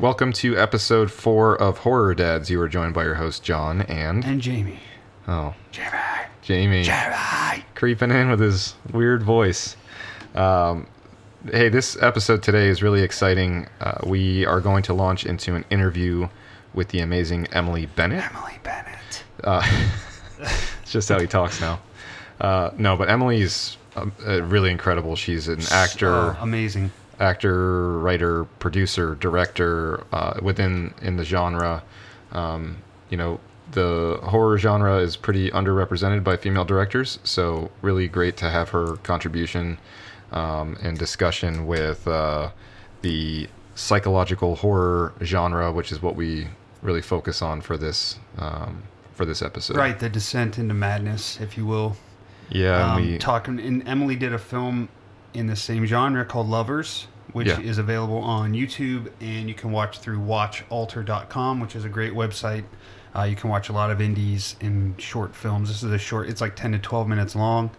Welcome to episode four of Horror Dads. You are joined by your host John and And Jamie. oh Jamie. Jamie Jamie. creeping in with his weird voice. Um, hey, this episode today is really exciting. Uh, we are going to launch into an interview with the amazing Emily Bennett. Emily Bennett. Uh, it's just how he talks now. Uh, no, but Emily's uh, uh, really incredible. She's an actor, Oh, amazing. Actor, writer, producer, director uh, within in the genre. Um, you know, the horror genre is pretty underrepresented by female directors, so really great to have her contribution um, and discussion with uh, the psychological horror genre, which is what we really focus on for this um, for this episode. Right, the descent into madness, if you will. Yeah, Um, we talking and Emily did a film in the same genre called Lovers, which Yeah. is available on YouTube and you can watch through watchalter.com, which is a great website. Uh, you can watch a lot of indies and short films. This is a short, it's like 10 to 12 minutes long.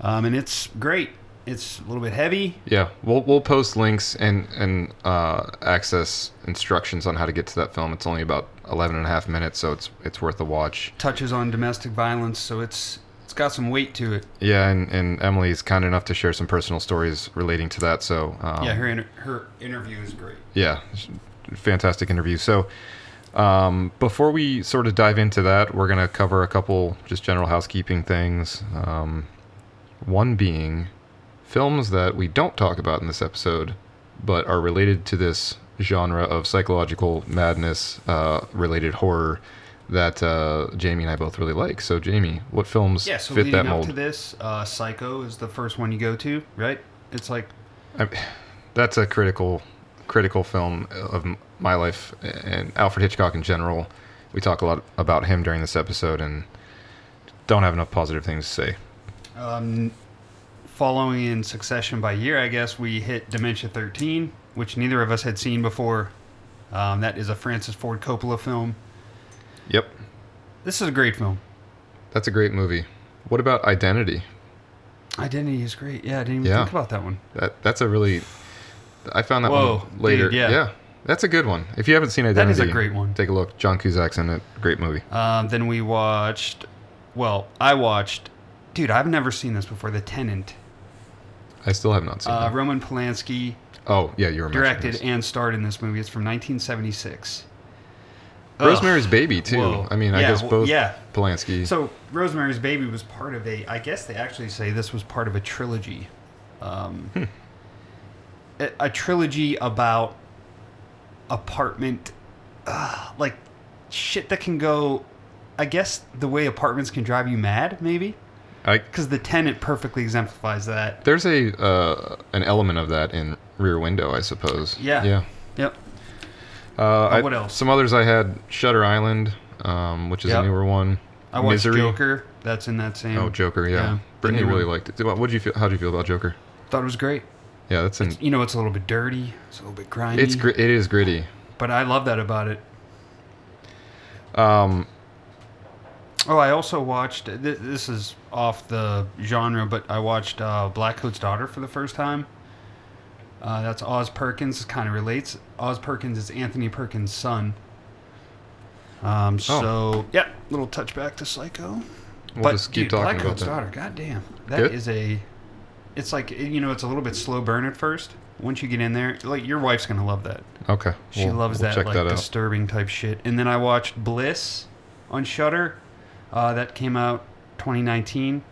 Um, and it's great. It's a little bit heavy. Yeah, we'll we'll post links and and uh, access instructions on how to get to that film. It's only about 11 and a half minutes, so it's it's worth a watch. touches on domestic violence, so it's it's got some weight to it. Yeah, and, and Emily's kind enough to share some personal stories relating to that. So um, yeah, her inter- her interview is great. yeah, fantastic interview. So um, before we sort of dive into that, we're gonna cover a couple just general housekeeping things. Um, one being films that we don't talk about in this episode, but are related to this genre of psychological madness uh, related horror that uh, Jamie and I both really like. So, Jamie, what films Yeah, so fit leading that up mold? to this, uh, Psycho is the first one you go to, right? It's like I, that's a critical critical film of my life and Alfred Hitchcock in general. We talk a lot about him during this episode and don't have enough positive things to say. um, following in succession by year. I guess we hit Dementia 13, which neither of us had seen before. Um, that is a Francis Ford Coppola film. Yep, This is a great film. that's a great movie. What about Identity? Identity is great. Yeah, I didn't even Yeah. think about that one. That that's a really I found that Whoa, one later. dude, yeah. that's a good one. If you haven't seen That Identity, is a great one. Take a look. John Cusack's in it. Great movie. Um, then we watched. Well, I watched. Dude, I've never seen this before. The Tenant. I still have not seen Uh. Roman Polanski Oh yeah, you were mentioning directed and starred in this movie. It's from 1976. Rosemary's Baby too. Whoa. I mean, I guess both yeah. Polanski. So Rosemary's Baby was part of a. I guess they actually say this was part of a trilogy. Um, Hmm. a, a trilogy about apartment, uh, like shit that can go. I guess the way apartments can drive you mad, maybe, because the tenant perfectly exemplifies that. There's a uh, an element of that in Rear Window, I suppose. Yeah. Yeah. Yep. Uh, I- what else? Some others I had Shutter Island, um, which is Yep. a newer one. I watched Misery. Joker. That's in that same. Oh, Joker. Yeah. Yeah, Brittany really liked it. What did you feel? How did you feel about Joker? Thought it was great. Yeah, that's an. You know, it's a little bit dirty. It's a little bit grimy. It's gr- it is gritty. But I love that about it. Um, Oh, I also watched. Th- this is off the genre, but I watched uh, Blackcoat's Daughter for the first time. Uh, that's Oz Perkins. Kind of relates. Oz Perkins is Anthony Perkins' son. Um, so yeah, little touchback to Psycho. Oh. we'll but just keep dude, talking Black about Coat's that. Daughter. God damn, that is Good? a. It's like you know, it's a little bit slow burn at first. Once you get in there, like your wife's gonna love that. Okay. She we'll- loves we'll that Check like that out. disturbing type shit. And then I watched Bliss on Shudder. Uh, that came out 2019.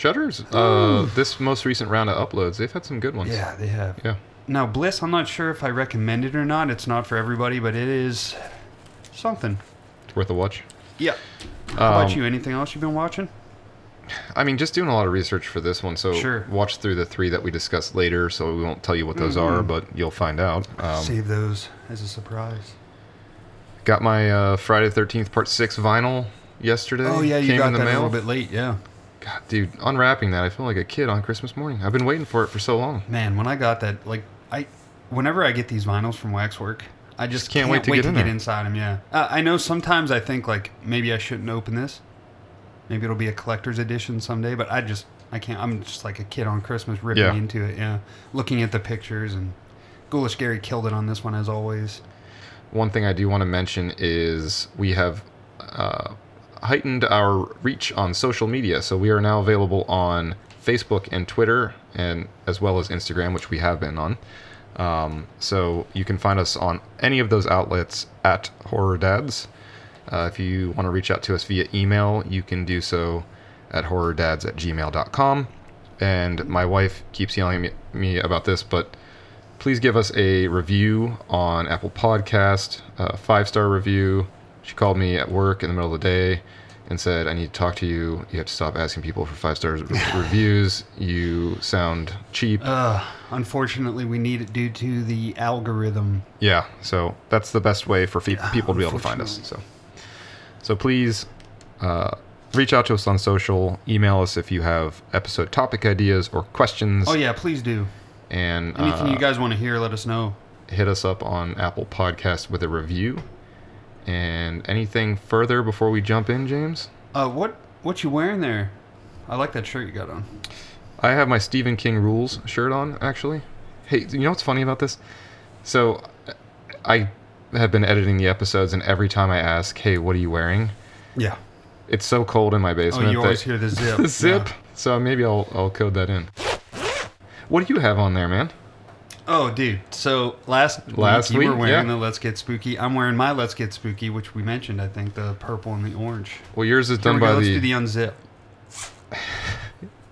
Shudder's. Uh, this most recent round of uploads, they've had some good ones. Yeah, they have. Yeah. Now Bliss, I'm not sure if I recommend it or not. It's not for everybody, but it is something. It's worth a watch. Yeah. How about Um, you? Anything else you've been watching? I mean, just doing a lot of research for this one, so Sure. watch through the three that we discussed later. So we won't tell you what those are, Mhm. but you'll find out. Um, Save those as a surprise. got my uh, Friday the Thirteenth Part Six vinyl yesterday. Oh yeah, you Came got in the that mail. a little bit late. Yeah. God, dude, unwrapping that, I feel like a kid on Christmas morning. I've been waiting for it for so long. Man, when I got that, like I, whenever I get these vinyls from Waxwork, I just can't can't, wait to wait get to in get inside them. Yeah, uh, I know. Sometimes I think like maybe I shouldn't open this. Maybe it'll be a collector's edition someday, but I just I can't. I'm just like a kid on Christmas ripping Yeah. into it. Yeah, looking at the pictures and Ghoulish Gary killed it on this one as always. One thing I do want to mention is we have uh, heightened our reach on social media. So we are now available on Facebook and Twitter, and as well as Instagram, which we have been on. Um, so you can find us on any of those outlets at Horror Dads. Uh, if you want to reach out to us via email, you can do so at horrordads at gmail.com. And my wife keeps yelling at me, about this, but please give us a review on Apple Podcast, a five star review. She called me at work in the middle of the day and said, "I need to talk to you. You have to stop asking people for five stars reviews. You sound cheap." Uh, unfortunately, we need it due to the algorithm. Yeah, so that's the best way for fe- people to be able to find us. So, so please uh, reach out to us on social. Email us if you have episode topic ideas or questions. Oh yeah, please do. And Anything uh, you guys want to hear, let us know. hit us up on Apple Podcast with a review. And anything further before we jump in, James? Uh, what what you wearing there? I like that shirt you got on. I have my Stephen King Rules shirt on, actually. Hey, you know what's funny about this? So, I have been editing the episodes, and every time I ask, "Hey, what are you wearing?" Yeah. It's so cold in my basement. Oh, you always hear the zip. the zip. Yeah. So maybe I'll I'll code that in. What do you have on there, man? Oh, dude. So last Last week you were week, wearing yeah. the Let's Get Spooky. I'm wearing my Let's Get Spooky, which we mentioned. I think the purple and the orange. Well, yours is Here done we go. by Let's the, do the unzip.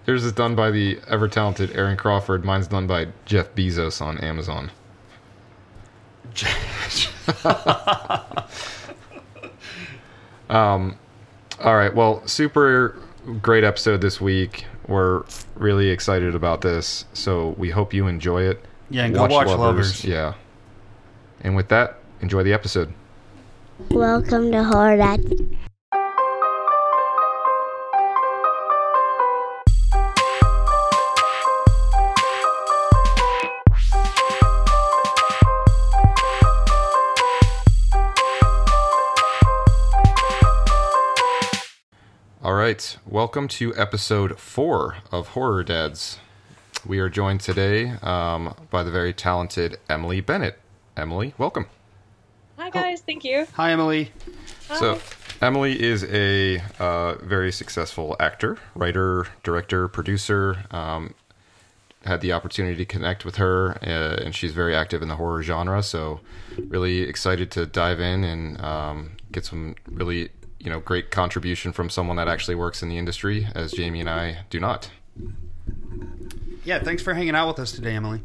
yours is done by the ever talented Aaron Crawford. Mine's done by Jeff Bezos on Amazon. Um, all right. Well, super great episode this week. We're really excited about this, so we hope you enjoy it. Yeah, and go watch Lovers. Yeah. And with that, enjoy the episode. Welcome to Horror Dad. All right. Welcome to episode four of Horror Dads. We are joined today um, by the very talented Emily Bennett. Emily, welcome. Hi guys, thank you. Hi, Emily. Hi. So, Emily is a uh, very successful actor, writer, director, producer. Um, had the opportunity to connect with her, uh, and she's very active in the horror genre. So, really excited to dive in and um, get some really, you know, great contribution from someone that actually works in the industry, as Jamie and I do not. Yeah, thanks for hanging out with us today, Emily.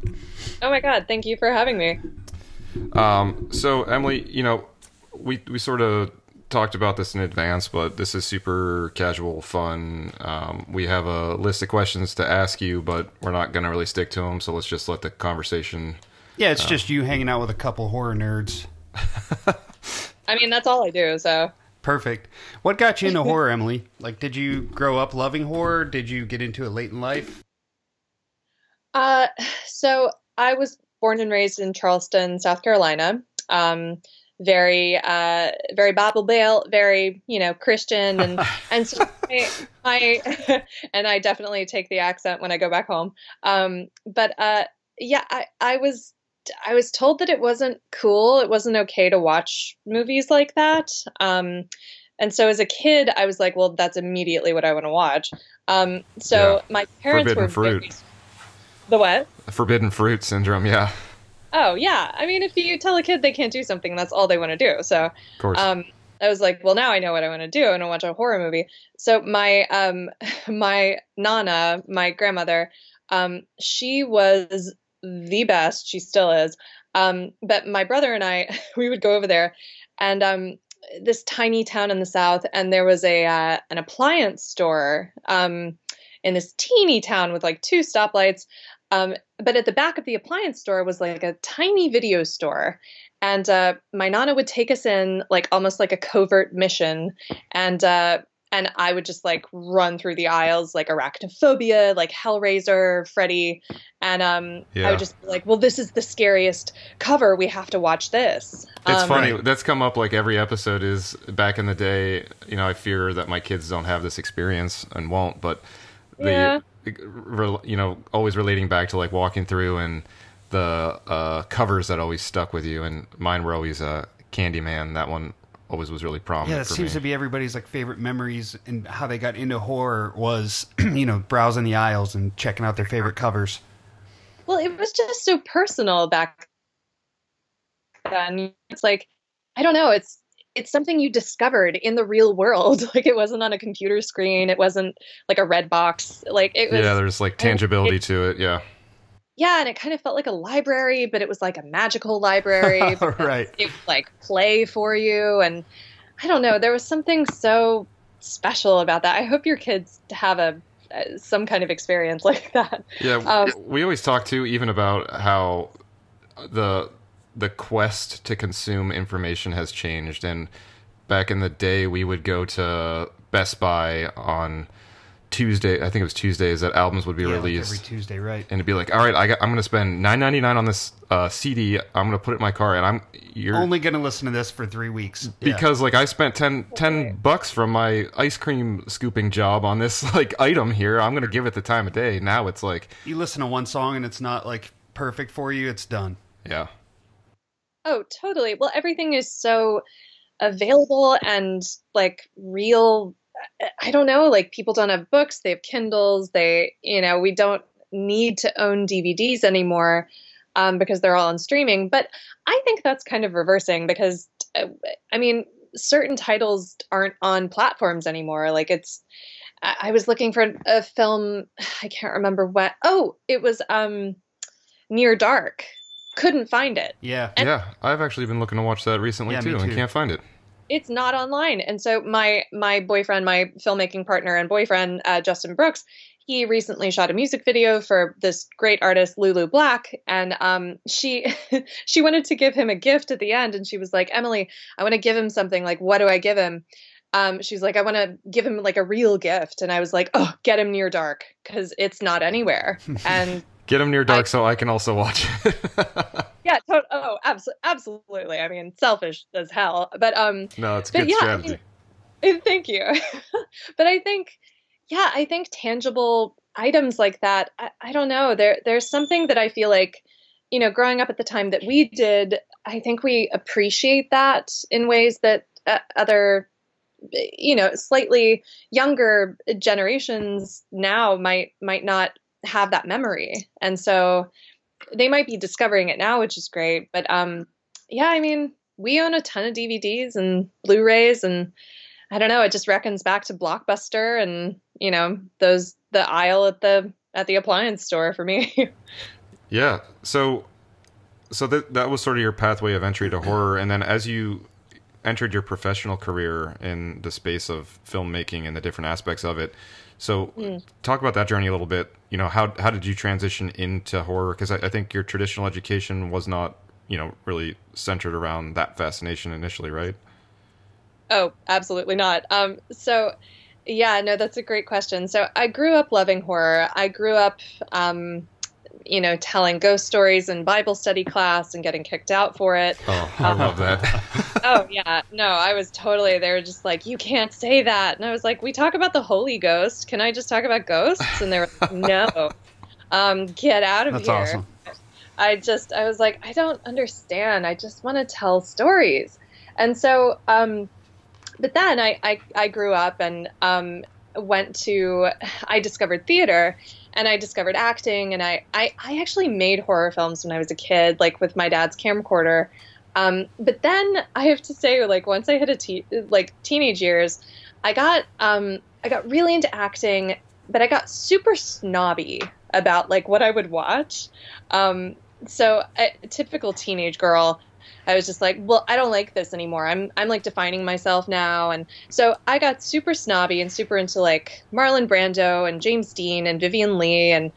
Oh my god, thank you for having me. Um, so Emily, you know, we we sort of talked about this in advance, but this is super casual, fun. Um, we have a list of questions to ask you, but we're not going to really stick to them. So let's just let the conversation. Yeah, it's just you hanging out with a couple horror nerds. I mean, that's all I do, so. Perfect. What got you into horror, Emily? Like, did you grow up loving horror? Did you get into it late in life? Uh, so I was born and raised in Charleston, South Carolina. Um, very, uh, very Bible Belt, very, you know, Christian, and and so my, my and I definitely take the accent when I go back home. Um, but uh, yeah, I I was I was told that it wasn't cool, it wasn't okay to watch movies like that. Um, and so as a kid, I was like, well, that's immediately what I want to watch. Um, so my parents Forbidden were fruit. very the what? Forbidden fruit syndrome, yeah, Oh yeah. I mean, if you tell a kid they can't do something, that's all they want to do. So of course. um, I was like, well, now I know what I want to do. I want to watch a horror movie. So my um, my nana, my grandmother, um, she was the best. She still is. Um, but my brother and I, we would go over there, and um, this tiny town in the south, and there was a uh, an appliance store um, in this teeny town with like two stoplights. Um, but at the back of the appliance store was like a tiny video store and uh, my nana would take us in like almost like a covert mission and uh, and i would just like run through the aisles like arachnophobia like hellraiser freddy and um, yeah. i would just be like well this is the scariest cover we have to watch this it's Um, funny. That's come up like every episode is back in the day. You know, I fear that my kids don't have this experience and won't, but the, Yeah. Re- you know, always relating back to like walking through and the uh, covers that always stuck with you, and mine were always uh, Candyman. That one always was really prominent Yeah, that seems me. to be everybody's like favorite memories and how they got into horror was, you know, browsing the aisles and checking out their favorite covers. Well, it was just so personal back then. It's like, I don't know, it's it's something you discovered in the real world. Like it wasn't on a computer screen, it wasn't like a red box. Like it was yeah, there's like tangibility to it. Yeah, Yeah, and it kind of felt like a library, but it was like a magical library. Right. It would like play for you and I don't know, there was something so special about that. I hope your kids have a uh, some kind of experience like that. yeah. Um, we always talk too, even about how the the quest to consume information has changed. And back in the day, we would go to Best Buy on Tuesday. I think it was Tuesdays that albums would be Yeah, released. every Tuesday, right? and it'd be like, all right, I got, I'm going to spend nine ninety nine on this uh, CD. I'm going to put it in my car, and I'm you're Only going to listen to this for three weeks. Yeah. because like I spent 10, 10 bucks from my ice cream scooping job on this like item here. I'm going to give it the time of day. Now it's like, you listen to one song and it's not like perfect for you, it's done. yeah, Oh, totally. Well, everything is so available and like real. I don't know, like people don't have books, they have Kindles, they, you know, we don't need to own DVDs anymore um, because they're all on streaming. But I think that's kind of reversing because, uh, I mean, certain titles aren't on platforms anymore. Like it's, I I was looking for a film, I can't remember what. Oh, it was um, Near Dark. Couldn't find it. Yeah. And- yeah. I've actually been looking to watch that recently Yeah, me too, and can't find it. it's not online and so my my boyfriend my filmmaking partner and boyfriend uh, justin brooks he recently shot a music video for this great artist lulu black and um, she she wanted to give him a gift at the end and she was like emily i want to give him something like what do i give him um, she's like i want to give him like a real gift and i was like oh get him near dark because it's not anywhere and Get them near dark I- so I can also watch it. yeah to- oh abso- absolutely i mean selfish as hell but um no, it's good yeah, I strategy. mean- Thank you. but I think, yeah, I think tangible items like that. I, I don't know. There, there's something that I feel like, you know, growing up at the time that we did, I think we appreciate that in ways that uh, other, you know, slightly younger generations now might might not have that memory, and so they might be discovering it now, which is great. But um, yeah, I mean, we own a ton of DVDs and Blu-rays and I don't know, it just reckons back to Blockbuster and, you know, those the aisle at the at the appliance store for me. Yeah. So, so that that was sort of your pathway of entry to horror, and then as you entered your professional career in the space of filmmaking and the different aspects of it. So, talk about that journey a little bit. You know, how how did you transition into horror? Because I, I think your traditional education was not, you know, really centered around that fascination initially, right? Oh, absolutely not. Um, so, yeah, no, that's a great question. So, I grew up loving horror. I grew up, um, you know, telling ghost stories in Bible study class and getting kicked out for it. Oh, I love that. oh yeah. No i was totally they were just like you can't say that. And i was like we talk about the holy ghost. Can i just talk about ghosts? And they were like no. Um get out of That's here. awesome. i just i was like i don't understand. I just want to tell stories. And so um but then i i, I grew up and um went to i discovered theater and I discovered acting, and I, I, I actually made horror films when I was a kid, like with my dad's camcorder. Um, but then I have to say, like once I hit a te- like teenage years, I got um, I got really into acting, but I got super snobby about like what I would watch. Um, so a typical teenage girl, I was just like, well, I don't like this anymore. I'm I'm like defining myself now, and so I got super snobby and super into like Marlon Brando and James Dean and Vivien Leigh and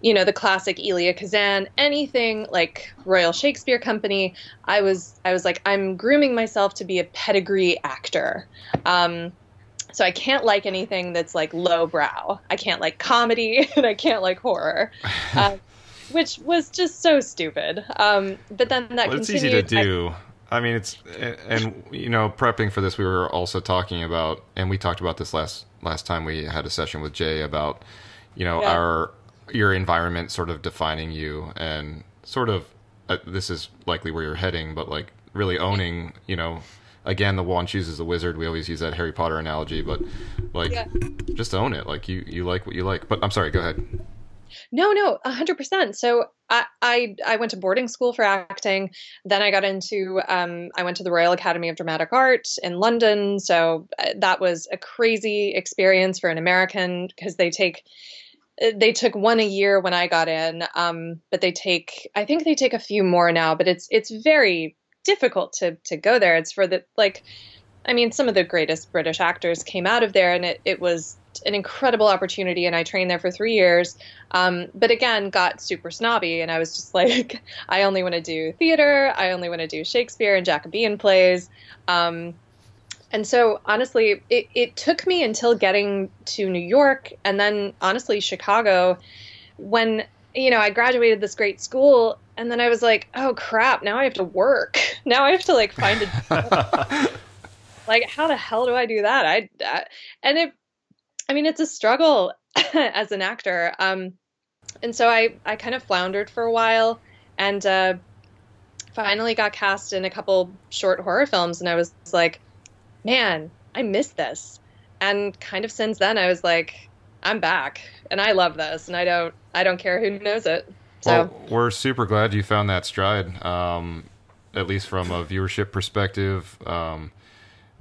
you know the classic Elia Kazan, anything like Royal Shakespeare Company. I was I was like I'm grooming myself to be a pedigree actor. Um, so I can't like anything that's like lowbrow. I can't like comedy and I can't like horror. Um, which was just so stupid. Um, but then that well, it's easy to do. I mean, it's and you know, prepping for this, we were also talking about, and we talked about this last last time we had a session with Jay about, you know, Yeah. our your environment sort of defining you, and sort of uh, this is likely where you're heading, but like really owning, you know, again the wand chooses the wizard. We always use that Harry Potter analogy, but like Yeah. just own it. Like you you like what you like. But I'm sorry, go ahead. No, no, a hundred percent. So I, I, I went to boarding school for acting. Then I got into, um, I went to the Royal Academy of Dramatic Art in London. So uh, that was a crazy experience for an American because they take, uh, they took one a year when I got in, um, but they take, I think they take a few more now. But it's, it's very difficult to to go there. It's for the like, I mean, some of the greatest British actors came out of there, and it it was an incredible opportunity. And I trained there for three years. Um, but again, got super snobby, and I was just like, I only want to do theater. I only want to do Shakespeare and Jacobean plays. Um, and so, honestly, it, it took me until getting to New York and then, honestly, Chicago, when you know I graduated this great school, and then I was like, oh crap, now I have to work. Now I have to like find a like how the hell do I do that? I, I and it, I mean, it's a struggle as an actor. Um, and so I, I kind of floundered for a while and uh, finally got cast in a couple short horror films. And I was like, man, I miss this. And kind of since then, I was like, I'm back and I love this and I don't, I don't care who knows it. So Well, we're super glad you found that stride. Um, at least from a viewership perspective. Um,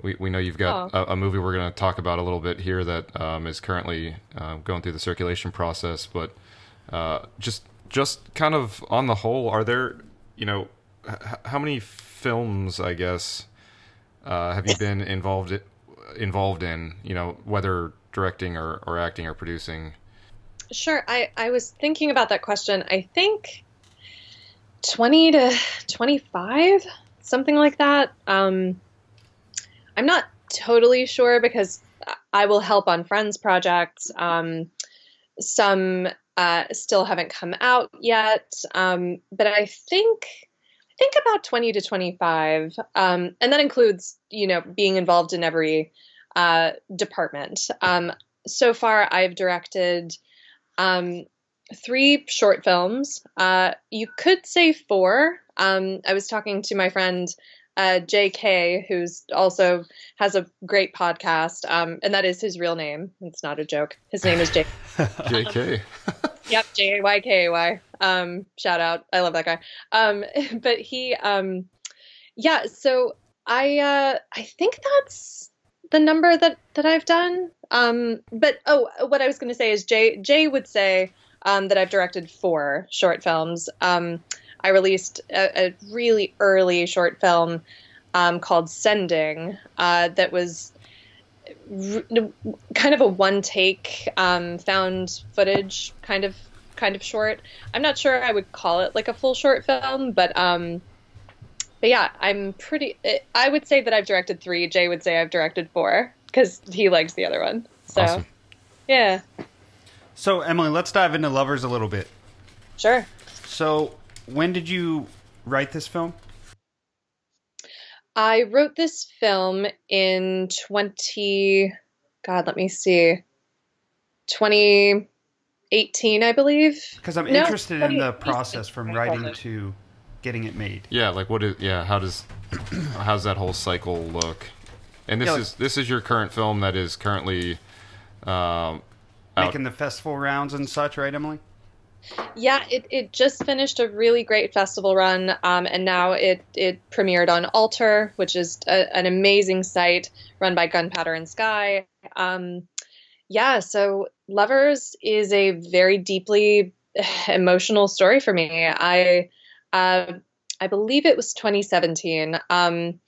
we, we know you've got a, a movie we're going to talk about a little bit here that um, is currently uh, going through the circulation process. But uh, just just kind of on the whole, are there you know h- how many films I guess uh, have you been involved involved in? You know whether directing or, or acting or producing. Sure. I, I was thinking about that question. I think 20 to 25, something like that. Um, I'm not totally sure because I will help on friends projects. Um, some uh, still haven't come out yet, um, but I think I think about 20 to 25, um, and that includes you know being involved in every uh, department. Um, so far, I've directed um, three short films. Uh, you could say four. Um, I was talking to my friend uh, J.K., who's also has a great podcast, um, and that is his real name. It's not a joke. His name is J. J.K. yep, J A Y K A Y. Um, shout out. I love that guy. Um, but he, um, yeah. So I, uh, I think that's the number that that I've done. Um, but oh, what I was going to say is Jay Jay would say um, that I've directed four short films. Um, I released a, a really early short film um, called Sending uh, that was r- kind of a one take um, found footage kind of kind of short. I'm not sure I would call it like a full short film, but um, but yeah, I'm pretty. I would say that I've directed three. Jay would say I've directed four because he likes the other one. So Awesome. yeah, So, Emily, let's dive into Lovers a little bit. sure. So, when did you write this film? I wrote this film in 20 God, let me see. 2018, I believe. Because I'm No, interested in the process from writing to getting it made. Yeah, like what is yeah, how does how's that whole cycle look? And this Yeah, is this is your current film that is currently um out. Making the festival rounds and such, right, Emily? Yeah, it, it just finished a really great festival run, um, and now it, it premiered on Alter, which is a, an amazing site run by Gunpowder and Sky. Um, yeah, so Lovers is a very deeply emotional story for me. I uh, I believe it was 2017. Um,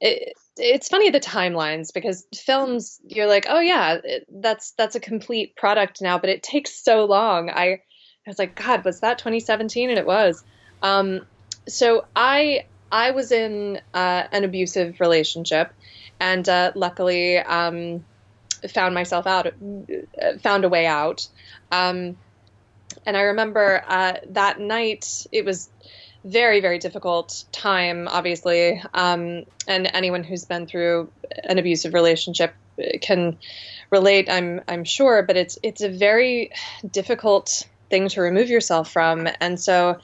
it, it's funny the timelines because films you're like, oh yeah, that's that's a complete product now, but it takes so long. I I was like, God, was that 2017? And it was. Um, so I I was in uh, an abusive relationship, and uh, luckily um, found myself out, uh, found a way out. Um, and I remember uh, that night it was very very difficult time, obviously. Um, and anyone who's been through an abusive relationship can relate. I'm I'm sure, but it's it's a very difficult thing to remove yourself from. And so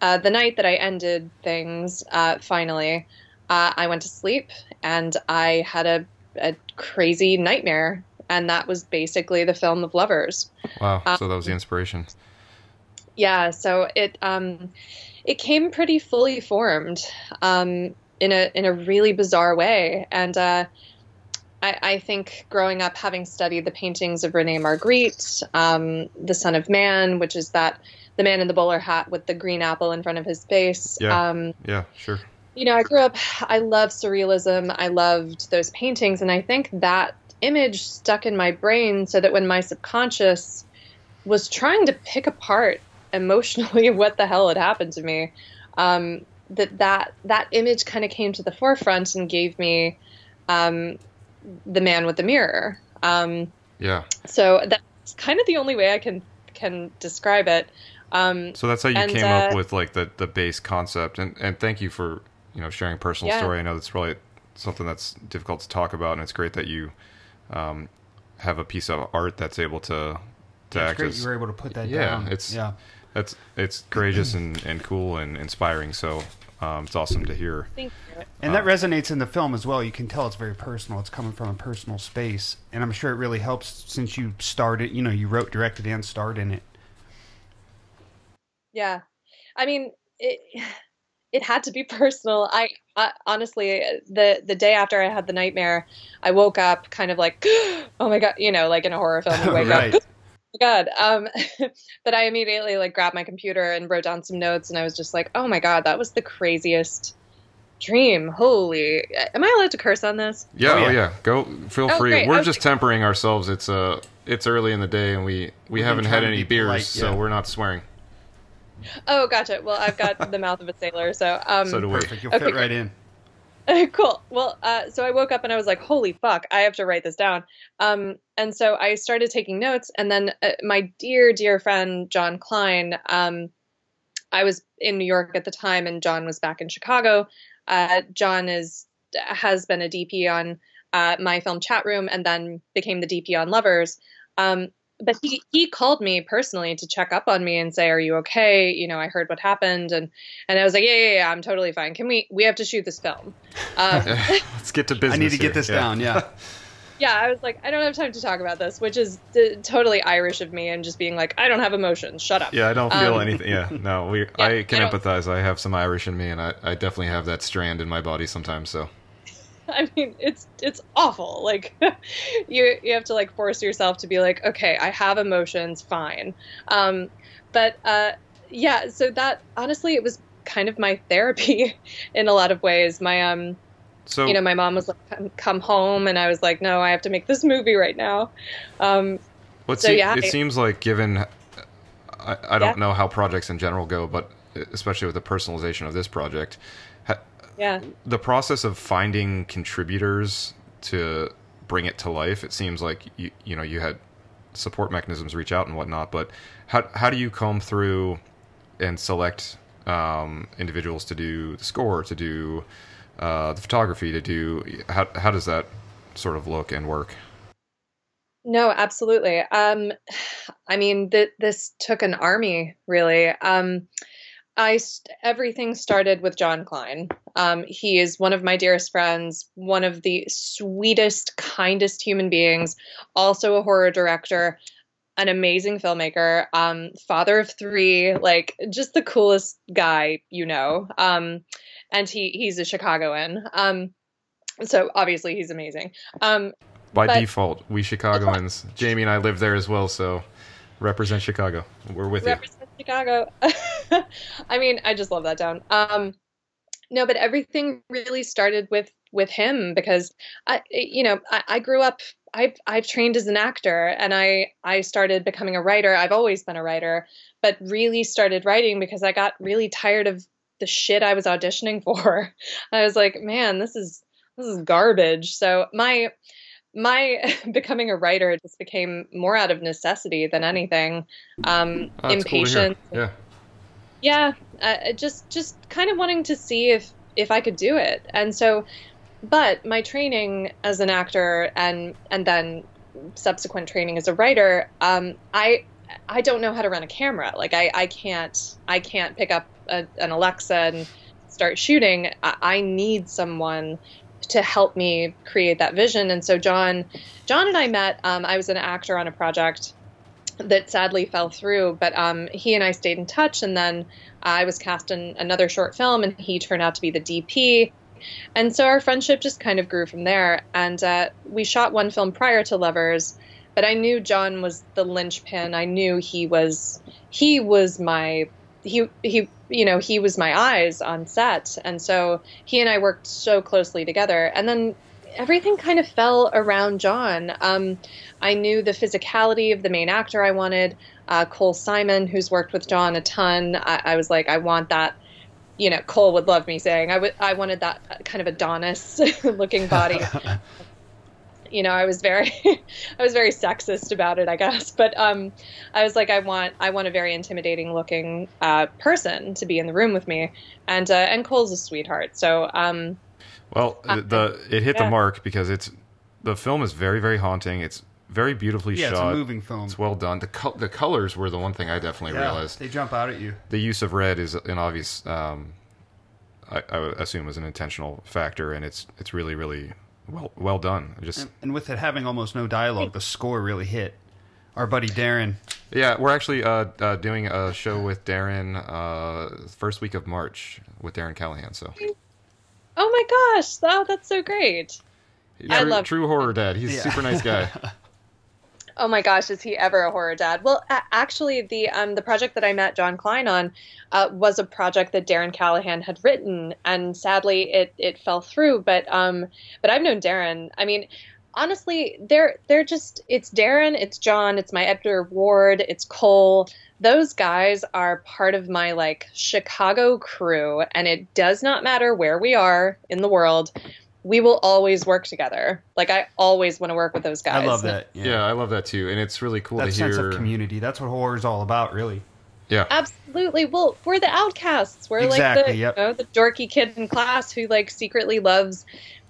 uh, the night that I ended things, uh, finally, uh, I went to sleep and I had a, a crazy nightmare. And that was basically the film of Lovers. Wow. Uh, so that was the inspiration. Yeah, so it um, it came pretty fully formed um, in a in a really bizarre way, and uh, I, I think growing up having studied the paintings of Rene Magritte, um, The Son of Man, which is that the man in the bowler hat with the green apple in front of his face. Yeah. Um, Yeah, sure. you know, I grew up, I loved surrealism. I loved those paintings. And I think that image stuck in my brain so that when my subconscious was trying to pick apart emotionally what the hell had happened to me, um, that, that that image kind of came to the forefront and gave me um, the man with the mirror. Um, Yeah. so that's kind of the only way I can can describe it. Um, So that's how you And, came up uh, with like the the base concept, and and thank you for you know sharing personal Yeah. story. I know that's probably something that's difficult to talk about, and it's great that you um, have a piece of art that's able to to It's act great as you were able to put that Yeah, down. it's- yeah. that's it's courageous and, and cool and inspiring. So um, it's awesome to hear. thank you. And that resonates in the film as well. You can tell it's very personal. It's coming from a personal space, and I'm sure it really helps since you started. You know, you wrote, directed, and starred in it. Yeah, I mean it. It had to be personal. I, I honestly, the the day after I had the nightmare, I woke up kind of like, oh my god, you know, like in a horror film, you wake up, right. my god. Um, but I immediately like grabbed my computer and wrote down some notes, and I was just like, oh my god, that was the craziest dream. Holy, am I allowed to curse on this? Yeah, Oh, oh yeah. yeah, go feel Oh, free. great. We're Okay. just tempering ourselves. It's uh it's early in the day, and we we We've haven't had any be polite, beers, so we're not swearing. Oh, gotcha. Well, I've got the mouth of a sailor, so um, So do we. Perfect. You'll Okay, fit right in. cool. Well, uh, so I woke up and I was like, "Holy fuck! I have to write this down." Um, and so I started taking notes, and then uh, my dear, dear friend John Klein. Um, I was in New York at the time, and John was back in Chicago. Uh, John is has been a DP on uh, my film Chat Room, and then became the DP on Lovers. Um, but he he called me personally to check up on me and say, "Are you okay?" You know, I heard what happened, and and I was like, "Yeah, yeah, yeah, I'm totally fine. Can we we have to shoot this film?" Um, Let's get to business. I need to here. get this Yeah. down. Yeah. yeah, I was like, I don't have time to talk about this, which is d- totally Irish of me, and just being like, I don't have emotions. Shut up. Yeah, I don't feel Um, anything. Yeah, no, we. Yeah, I can I empathize. I have some Irish in me, and I, I definitely have that strand in my body sometimes. So I mean, it's it's awful. Like, you you have to like force yourself to be like, okay, I have emotions, fine. Um, but uh, yeah, so that honestly, it was kind of my therapy in a lot of ways. My um, so you know, my mom was like, come, home, and I was like, no, I have to make this movie right now. Um, What So, se- yeah, it I- seems like given I, I don't Yeah. know how projects in general go, but especially with the personalization of this project, yeah. the process of finding contributors to bring it to life. It seems like you you know you had support mechanisms reach out and whatnot, but how how do you comb through and select um, individuals to do the score, to do uh, the photography, to do how how does that sort of look and work? No, absolutely. Um, I mean, th- this took an army, really. Um, I st- everything started with John Klein. Um, he is one of my dearest friends, one of the sweetest, kindest human beings. Also a horror director, an amazing filmmaker, um, father of three, like just the coolest guy you know. Um, and he he's a Chicagoan. Um, so obviously he's amazing. Um, By But- default, we Chicagoans, Jamie and I live there as well, so represent Chicago. We're with you. Chicago. I mean, I just love that town. Um, no, but everything really started with with him because I, you know, I, I grew up. I've I've trained as an actor, and I I started becoming a writer. I've always been a writer, but really started writing because I got really tired of the shit I was auditioning for. I was like, man, this is this is garbage. So my my becoming a writer just became more out of necessity than anything. Um, Oh, that's cool impatient. Yeah. Yeah, uh, just just kind of wanting to see if if I could do it, and so, but my training as an actor and and then subsequent training as a writer, um, I I don't know how to run a camera. Like I I can't I can't pick up a, an Alexa and start shooting, I, I need someone to help me create that vision. And so John, John and I met. Um, I was an actor on a project that sadly fell through, but um, he and I stayed in touch. And then I was cast in another short film, and he turned out to be the DP. And so our friendship just kind of grew from there. And uh, we shot one film prior to Lovers, but I knew John was the linchpin. I knew he was he was my he he you know he was my eyes on set, and so he and I worked so closely together. And then everything kind of fell around John. Um, I knew the physicality of the main actor I wanted. Uh, Cole Simon, who's worked with John a ton, I, I was like, I want that you know, Cole would love me saying I would I wanted that kind of Adonis looking body. you know, I was very I was very sexist about it, I guess. But um I was like I want I want a very intimidating looking uh, person to be in the room with me. And uh, and Cole's a sweetheart. So um well, the it hit yeah. the mark because it's the film is very very haunting. It's very beautifully Yeah, it's a shot. moving film. It's well done. The col- the colors were the one thing I definitely Yeah, realized. they jump out at you. the use of red is an obvious um, I, I assume was an intentional factor and it's it's really really well well done just And, and with it having almost no dialogue, the score really hit. Our buddy Darren. yeah we're actually uh, uh, doing a show with darren uh, first week of march with darren callahan so oh my gosh, oh that's so great. I true, love- true horror dad he's a Yeah. super nice guy Oh my gosh, is he ever a horror dad? Well, actually, the um, the project that I met John Klein on uh, was a project that Darren Callahan had written, and sadly, it it fell through. But um, but I've known Darren. I mean, honestly, they're they're just it's Darren, it's John, it's my Edgar Ward, it's Cole. Those guys are part of my like Chicago crew, and it does not matter where we are in the world. We will always work together. Like I always want to work with those guys. I love that. yeah. i love that too and it's really cool That to sense hear of community. That's what horror is all about, really. yeah Absolutely. Well, we're the outcasts. We're like the yep. you know the dorky kid in class who like secretly loves,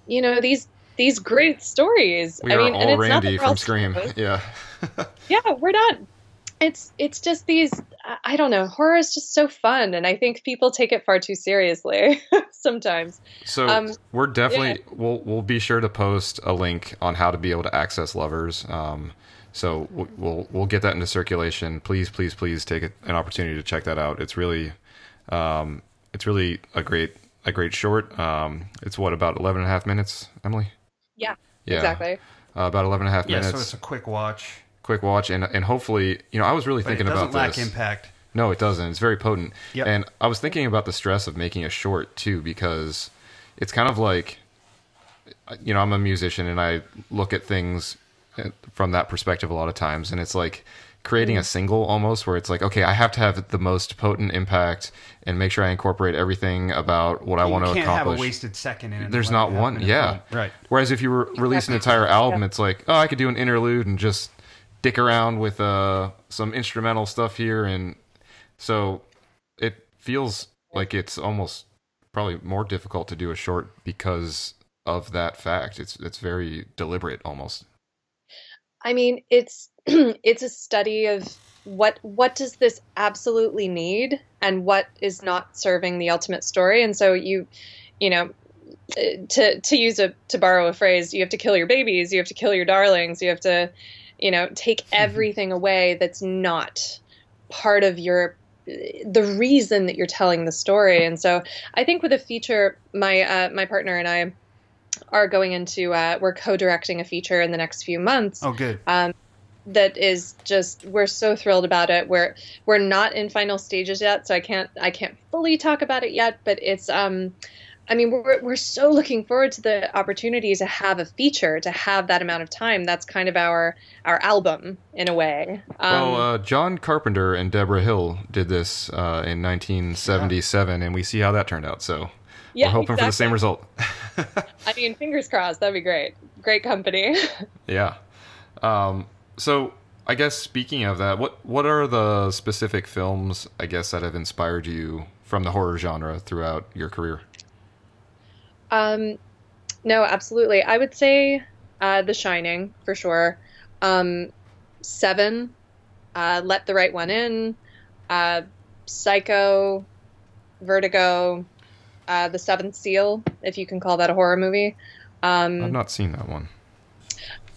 you know these these great stories. we I are mean, and all it's not randy we're from scream superheroes. yeah Yeah, we're not. It's it's just these. I- I don't know. Horror is just so fun, and I think people take it far too seriously sometimes. So Um, we're definitely we'll we'll be sure to post a link on how to be able to access lovers. Um, so we'll, we'll we'll get that into circulation. Please, please, please take an opportunity to check that out. It's really, um, it's really a great a great short. Um, it's what about 11 and a half minutes, Emily? Yeah, Yeah, exactly. Uh, about 11 and a half Yeah, minutes. so it's a quick watch. Quick watch and and hopefully you know I was really But thinking it doesn't about lack this. impact. No, it doesn't. It's very potent. Yep. And I was thinking about the stress of making a short too, because it's kind of like, you know, I'm a musician and I look at things uh, from that perspective a lot of times, and it's like creating a single almost where it's like, okay, I have to have the most potent impact and make sure I incorporate everything about what I want to can't have accomplish. a wasted second in it. There's not one, yeah. Right. Whereas if you were release an entire album, it's like, oh, I could do an interlude and just dick around with uh, some instrumental stuff here, and so it feels like it's almost probably more difficult to do a short because of that fact. It's it's very deliberate almost. I mean, it's it's a study of what what does this absolutely need and what is not serving the ultimate story. And so you, you know, uh, to to use a to borrow a phrase, you have to kill your babies, you have to kill your darlings, you have to, you know, take everything away that's not part of your the reason that you're telling the story. And so I think with a feature, my uh, my partner and I are going into uh, we're co-directing a feature in the next few months Oh, good. um, that is just we're so thrilled about it. We're we're not in final stages yet, so I can't I can't fully talk about it yet. But it's um, I mean we're we're so looking forward to the opportunity to have a feature to have that amount of time. That's kind of our our album in a way. Um, well, uh, John Carpenter and Debra Hill did this uh, in 1977, and we see how that turned out. So yeah, we're hoping for the same result. I mean, fingers crossed. That'd be great. Great company. Yeah. Um, so I guess speaking of that, what what are the specific films I guess that have inspired you from the horror genre throughout your career? Um, no, absolutely. I would say uh, The Shining for sure. Um, Seven, uh, Let the Right One In, uh, Psycho, Vertigo, uh, The Seventh Seal, if you can call that a horror movie. Um, I've not seen that one.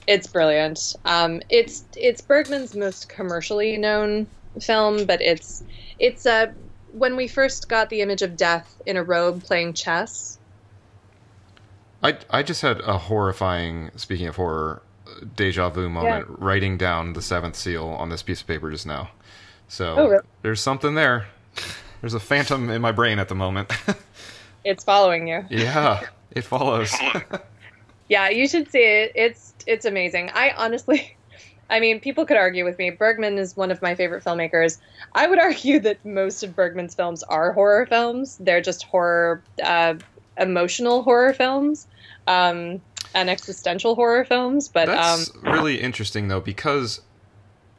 it's brilliant. Um, it's it's Bergman's most commercially known film, but it's it's uh, when we first got the image of death in a robe playing chess. I I just had a horrifying. Speaking of horror, deja vu moment. Writing down the seventh seal on this piece of paper just now. So Oh, really? there's something there. There's a phantom in my brain at the moment. It's following you. yeah, it follows. Yeah, you should see it. It's it's amazing. I honestly, I mean, people could argue with me. Bergman is one of my favorite filmmakers. I would argue that most of Bergman's films are horror films. They're just horror, uh, emotional horror films, um, and existential horror films. But um, That's really interesting though because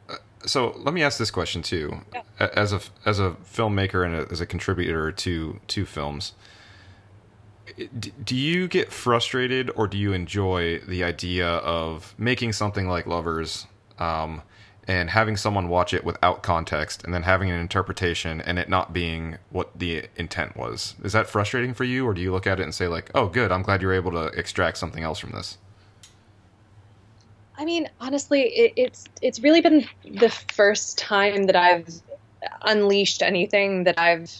uh, so let me ask this question too. A- As a as a filmmaker and a, as a contributor to to films, d- do you get frustrated or do you enjoy the idea of making something like Lovers um, and having someone watch it without context and then having an interpretation and it not being what the intent was? Is that frustrating for you or do you look at it and say like, "Oh, good, I'm glad you're able to extract something else from this"? I mean, honestly, it, it's it's really been the first time that I've unleashed anything that I've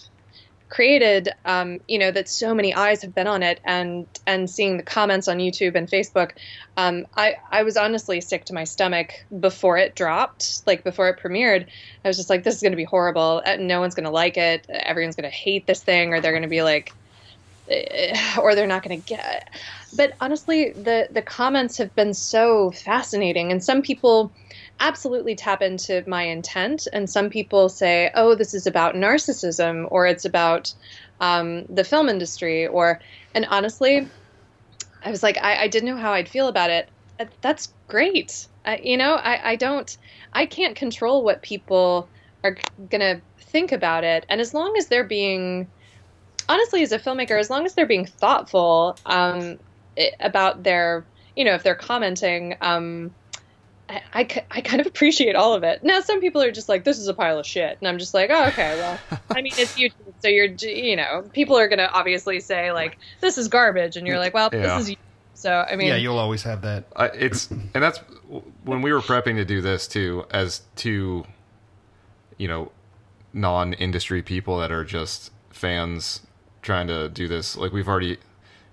created. Um, you know, that so many eyes have been on it, and and seeing the comments on YouTube and Facebook, um, I I was honestly sick to my stomach before it dropped, like before it premiered. I was just like, this is going to be horrible. Uh, No one's going to like it. Everyone's going to hate this thing, or they're going to be like or they're not going to get. But honestly, the the comments have been so fascinating, and some people absolutely tap into my intent, and some people say, "Oh, this is about narcissism," or "It's about um, the film industry," or and honestly, I was like, I, I didn't know how I'd feel about it. That's great. I, you know, I, I don't, I can't control what people are gonna think about it, and as long as they're being honestly, as a filmmaker, as long as they're being thoughtful um, about their, you know, if they're commenting, um, I, I, I kind of appreciate all of it. Now, some people are just like, this is a pile of shit. And I'm just like, oh, okay, well, I mean, it's YouTube. So you're, you know, people are going to obviously say, like, this is garbage. And you're like, well, Yeah. this is YouTube. So, I mean, yeah, you'll always have that. I, it's and that's when we were prepping to do this too, as two, you know, non-industry people that are just fans trying to do this. Like we've already,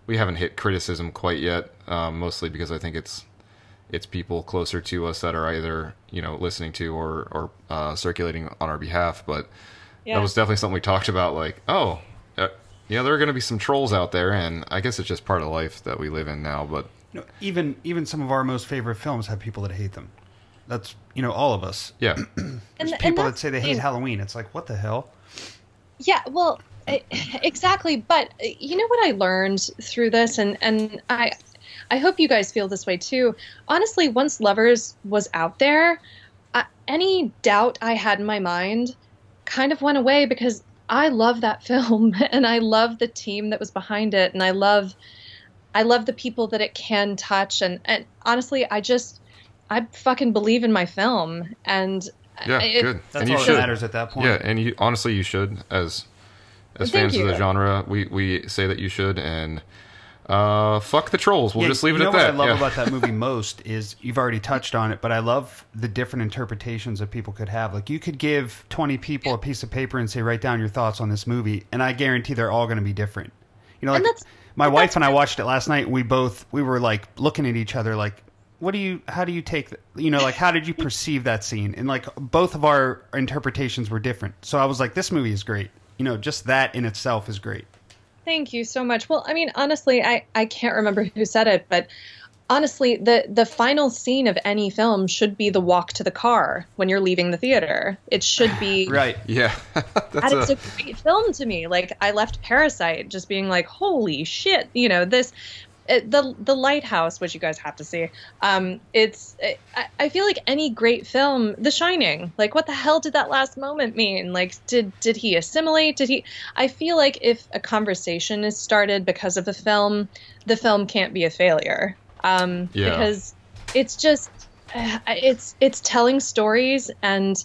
we haven't hit criticism quite yet, um, mostly because I think it's it's people closer to us that are either you know listening to or or uh, circulating on our behalf. But yeah. that was definitely something we talked about. Like, oh, uh, you know, there are going to be some trolls out there, and I guess it's just part of life that we live in now. But You know, even even some of our most favorite films have people that hate them. That's you know all of us. yeah, There's and people that say they hate thing. Halloween. It's like what the hell? Yeah, well, exactly. But uh, you know what I learned through this, and and I, I hope you guys feel this way too. Honestly, once Lovers was out there, I, any doubt I had in my mind kind of went away because I love that film and I love the team that was behind it, and I love, I love the people that it can touch, and and honestly, I just. I fucking believe in my film, and yeah, it- good. That's and you all should. that matters at that point. Yeah, and you honestly you should as as Thank fans of the genre. We we say that you should and uh fuck the trolls. We'll Yeah, just leave it you at know that. What I love yeah. about that movie most is you've already touched on it, but I love the different interpretations that people could have. Like you could give twenty people a piece of paper and say, write down your thoughts on this movie, and I guarantee they're all going to be different. You know, like And my but wife and I watched it last night. We both we were like looking at each other, like, what do you? How do you take? th- You know, like how did you perceive that scene? And like both of our interpretations were different. So I was like, this movie is great. You know, just that in itself is great. Thank you so much. Well, I mean, honestly, I, I can't remember who said it, but honestly, the, the final scene of any film should be the walk to the car when you're leaving the theater. It should be. Right. Yeah, That that's is a, a great film to me. Like I left Parasite just being like, holy shit, you know this. It, the the lighthouse, which you guys have to see. Um, it's I, I feel like any great film, The Shining. Like, what the hell did that last moment mean? Like, did did he assimilate? Did he? I feel like if a conversation is started because of a film, the film can't be a failure. Um, Yeah. Because it's just uh, it's it's telling stories and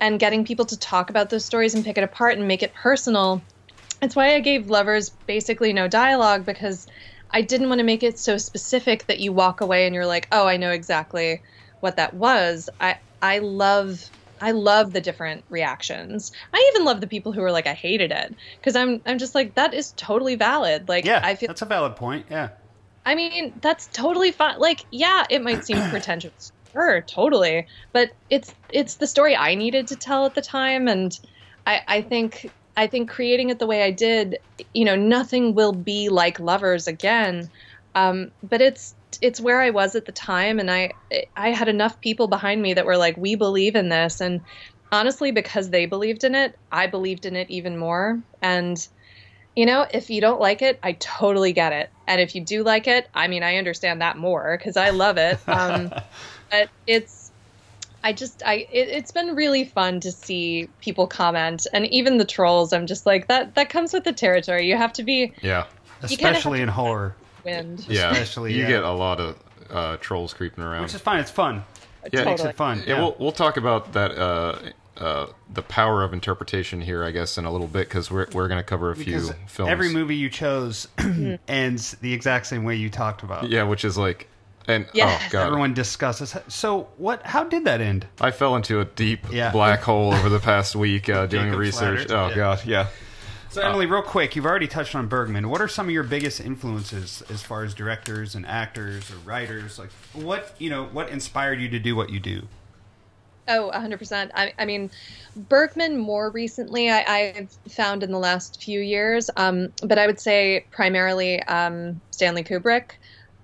and getting people to talk about those stories and pick it apart and make it personal it's why I gave Lovers basically no dialogue because I didn't want to make it so specific that you walk away and you're like, "Oh, I know exactly what that was." I I love I love the different reactions. I even love the people who are like, "I hated it," because I'm I'm just like, that is totally valid. Like, Yeah, I feel that's a valid point. Yeah. I mean, that's totally fine. Like, yeah, it might seem pretentious. Sure, totally. But it's it's the story I needed to tell at the time and I I think I think creating it the way I did, you know, nothing will be like Lovers again. Um, but it's it's where I was at the time and I I had enough people behind me that were like, "We believe in this." And honestly, because they believed in it, I believed in it even more. And you know, if you don't like it, I totally get it. And if you do like it, I mean, I understand that more because I love it. Um, but it's, I just, I, it, it's been really fun to see people comment and even the trolls. I'm just like that. That comes with the territory. You have to be Yeah. You kinda have Especially in horror, wind. Yeah. Especially, you yeah. get a lot of uh, trolls creeping around. which is fine. It's fun. Yeah, Makes totally. it fun. Yeah, Yeah. we'll we'll talk about that uh, uh, the power of interpretation here, I guess, in a little bit because we're we're going to cover a because few films. every movie you chose ends the exact same way you talked about. yeah, which is like, and Yes. oh god, Everyone discusses. So what? How did that end? I fell into a deep Yeah. black hole over the past week uh, doing Jacob's research. ladder. Oh Yeah. god, yeah. So Emily, real quick, you've already touched on Bergman. What are some of your biggest influences as far as directors and actors or writers? Like, what you know, what inspired you to do what you do? Oh, 100%. I, I mean, Bergman more recently, I, I've found in the last few years, um, but I would say primarily um, Stanley Kubrick,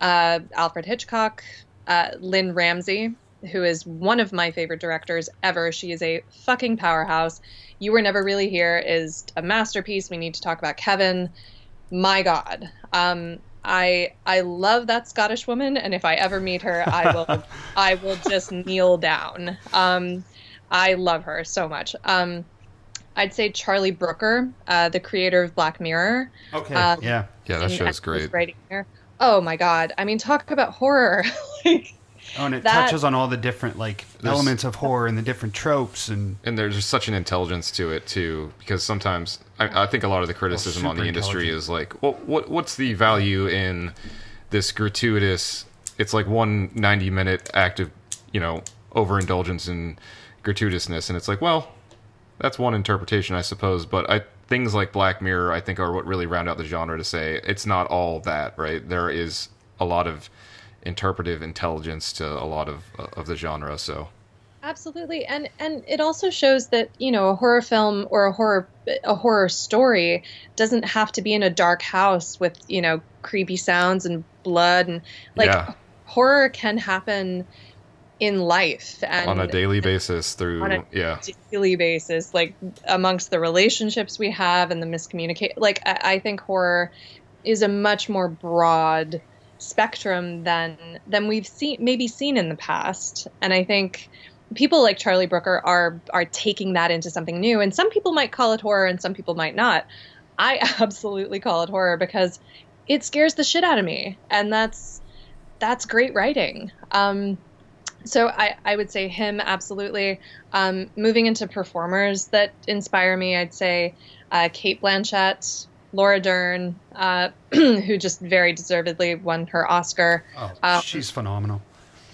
uh, Alfred Hitchcock, uh, Lynne Ramsay, who is one of my favorite directors ever. She is a fucking powerhouse. You Were Never Really Here is a masterpiece. We need to talk about Kevin. My God. Um, I I love that Scottish woman, and if I ever meet her, I will I will just kneel down. Um, I love her so much. Um, I'd say Charlie Brooker, uh, the creator of Black Mirror. Okay, Um, yeah, Yeah, that and show's was great. Writing here. Oh my God! I mean, talk about horror. like, oh, and it that- touches on all the different like elements of horror and the different tropes and And there's just such an intelligence to it too, because sometimes I, I think a lot of the criticism oh, on the industry is like, well, what what's the value in this gratuitous? It's like one 90 minute act of, you know, overindulgence and gratuitousness, and it's like, well, that's one interpretation, I suppose. But I things like Black Mirror, I think, are what really round out the genre to say it's not all that, right? There is a lot of interpretive intelligence to a lot of uh, of the genre. So Absolutely, and and it also shows that you know a horror film or a horror a horror story doesn't have to be in a dark house with you know creepy sounds and blood and like Yeah. horror can happen in life and on a daily basis through on a- yeah daily basis, like amongst the relationships we have and the miscommunicate. Like I, I think horror is a much more broad spectrum than than we've seen maybe seen in the past, and I think people like Charlie Brooker are are taking that into something new. And some people might call it horror, and some people might not. I absolutely call it horror because it scares the shit out of me, and that's that's great writing. Um, so I, I would say him absolutely. Um, moving into performers that inspire me, I'd say uh, Cate Blanchett, Laura Dern, uh, who just very deservedly won her Oscar. oh, Um, she's phenomenal.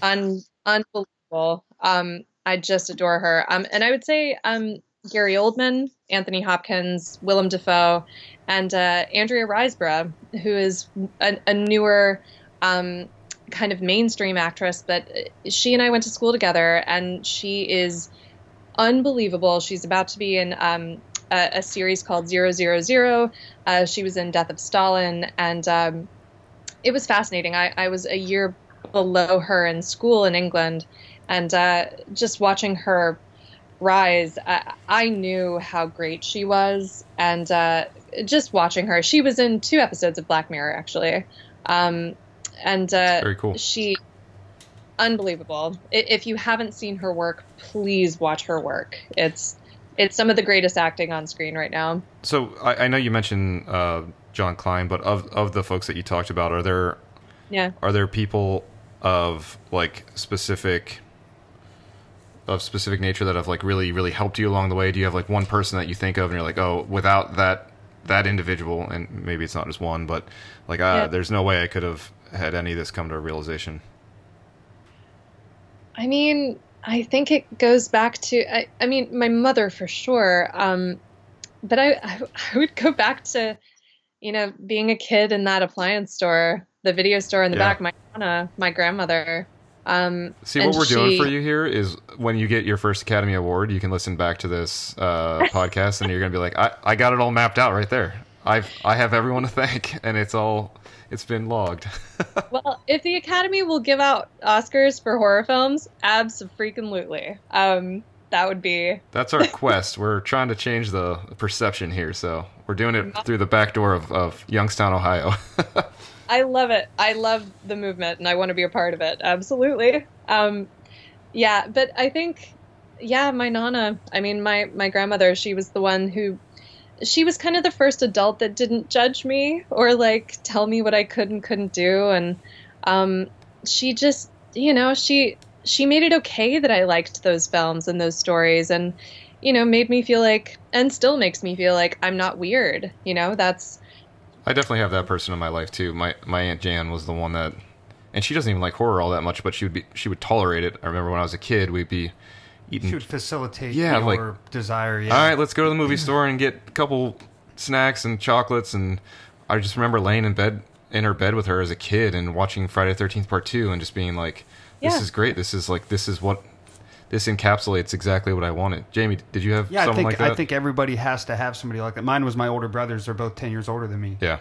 Un- unbelievable. Um, I just adore her. Um, and I would say um, Gary Oldman, Anthony Hopkins, Willem Dafoe, and uh, Andrea Riseborough, who is a, a newer um, kind of mainstream actress, but she and I went to school together, and she is unbelievable. She's about to be in um, a, a series called Zero Zero Zero. Uh, she was in Death of Stalin, and um, it was fascinating. I, I was a year below her in school in England, and uh, just watching her rise, I, I knew how great she was, and uh, just watching her. She was in two episodes of Black Mirror, actually, um, and uh, very cool she unbelievable. If you haven't seen her work, please watch her work. It's it's some of the greatest acting on screen right now. so I, I know you mentioned uh, john klein but of of the folks that you talked about are there Yeah. are there people of like specific of specific nature that have like really really helped you along the way do you have like one person that you think of and you're like oh without that that individual, and maybe it's not just one, but like uh, Yeah. there's no way I could have had any of this come to a realization. I mean, I think it goes back to I, I mean, my mother for sure. Um, but I, I I would go back to, you know, being a kid in that appliance store, the video store in the Yeah. back. My Nana, my grandmother. Um, See, what we're doing for you here is when you get your first Academy Award, you can listen back to this uh, podcast, and you're gonna be like, I, I got it all mapped out right there. I've I have everyone to thank, and it's all it's been logged. Well, if the Academy will give out Oscars for horror films, abso-freaking-lutely. Um, that would be That's our quest. We're trying to change the perception here, so we're doing it through the back door of, of Youngstown, Ohio. I love it. I love the movement and I want to be a part of it. Absolutely. Um, yeah, but I think, yeah, my nana, I mean, my, my grandmother, she was the one who, she was kind of the first adult that didn't judge me or like tell me what I could and couldn't do. And um, she just, you know, she, she made it okay that I liked those films and those stories and, you know, made me feel like, and still makes me feel like I'm not weird. You know, that's, I definitely have that person in my life too. My my aunt Jan was the one that, and she doesn't even like horror all that much, but she would be she would tolerate it. I remember when I was a kid, we'd be eating. She would facilitate Yeah, your like- desire. Yeah. All right, let's go to the movie store and get a couple snacks and chocolates. And I just remember laying in bed in her bed with her as a kid and watching Friday Thirteenth Part Two and just being like, "This Yeah. is great. This is like this is what." This encapsulates exactly what I wanted. Jamie, did you have Yeah, I think like that? I think everybody has to have somebody like that. Mine was my older brothers. They're both ten years older than me. yeah.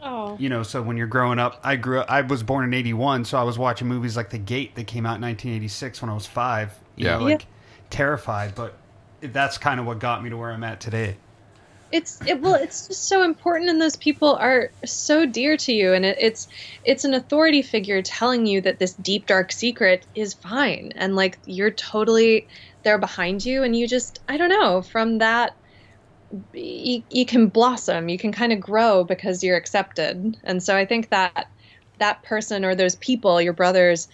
oh, You know, so when you're growing up, I grew. up I was born in '81, so I was watching movies like The Gate that came out in 1986 when I was five. You Yeah. know, like terrified, but that's kind of what got me to where I'm at today. it's it well it's just so important and those people are so dear to you and it, it's it's an authority figure telling you that this deep dark secret is fine and like you're totally there behind you and you just i don't know from that you, you can blossom you can kind of grow because you're accepted and so i think that that person or those people your brothers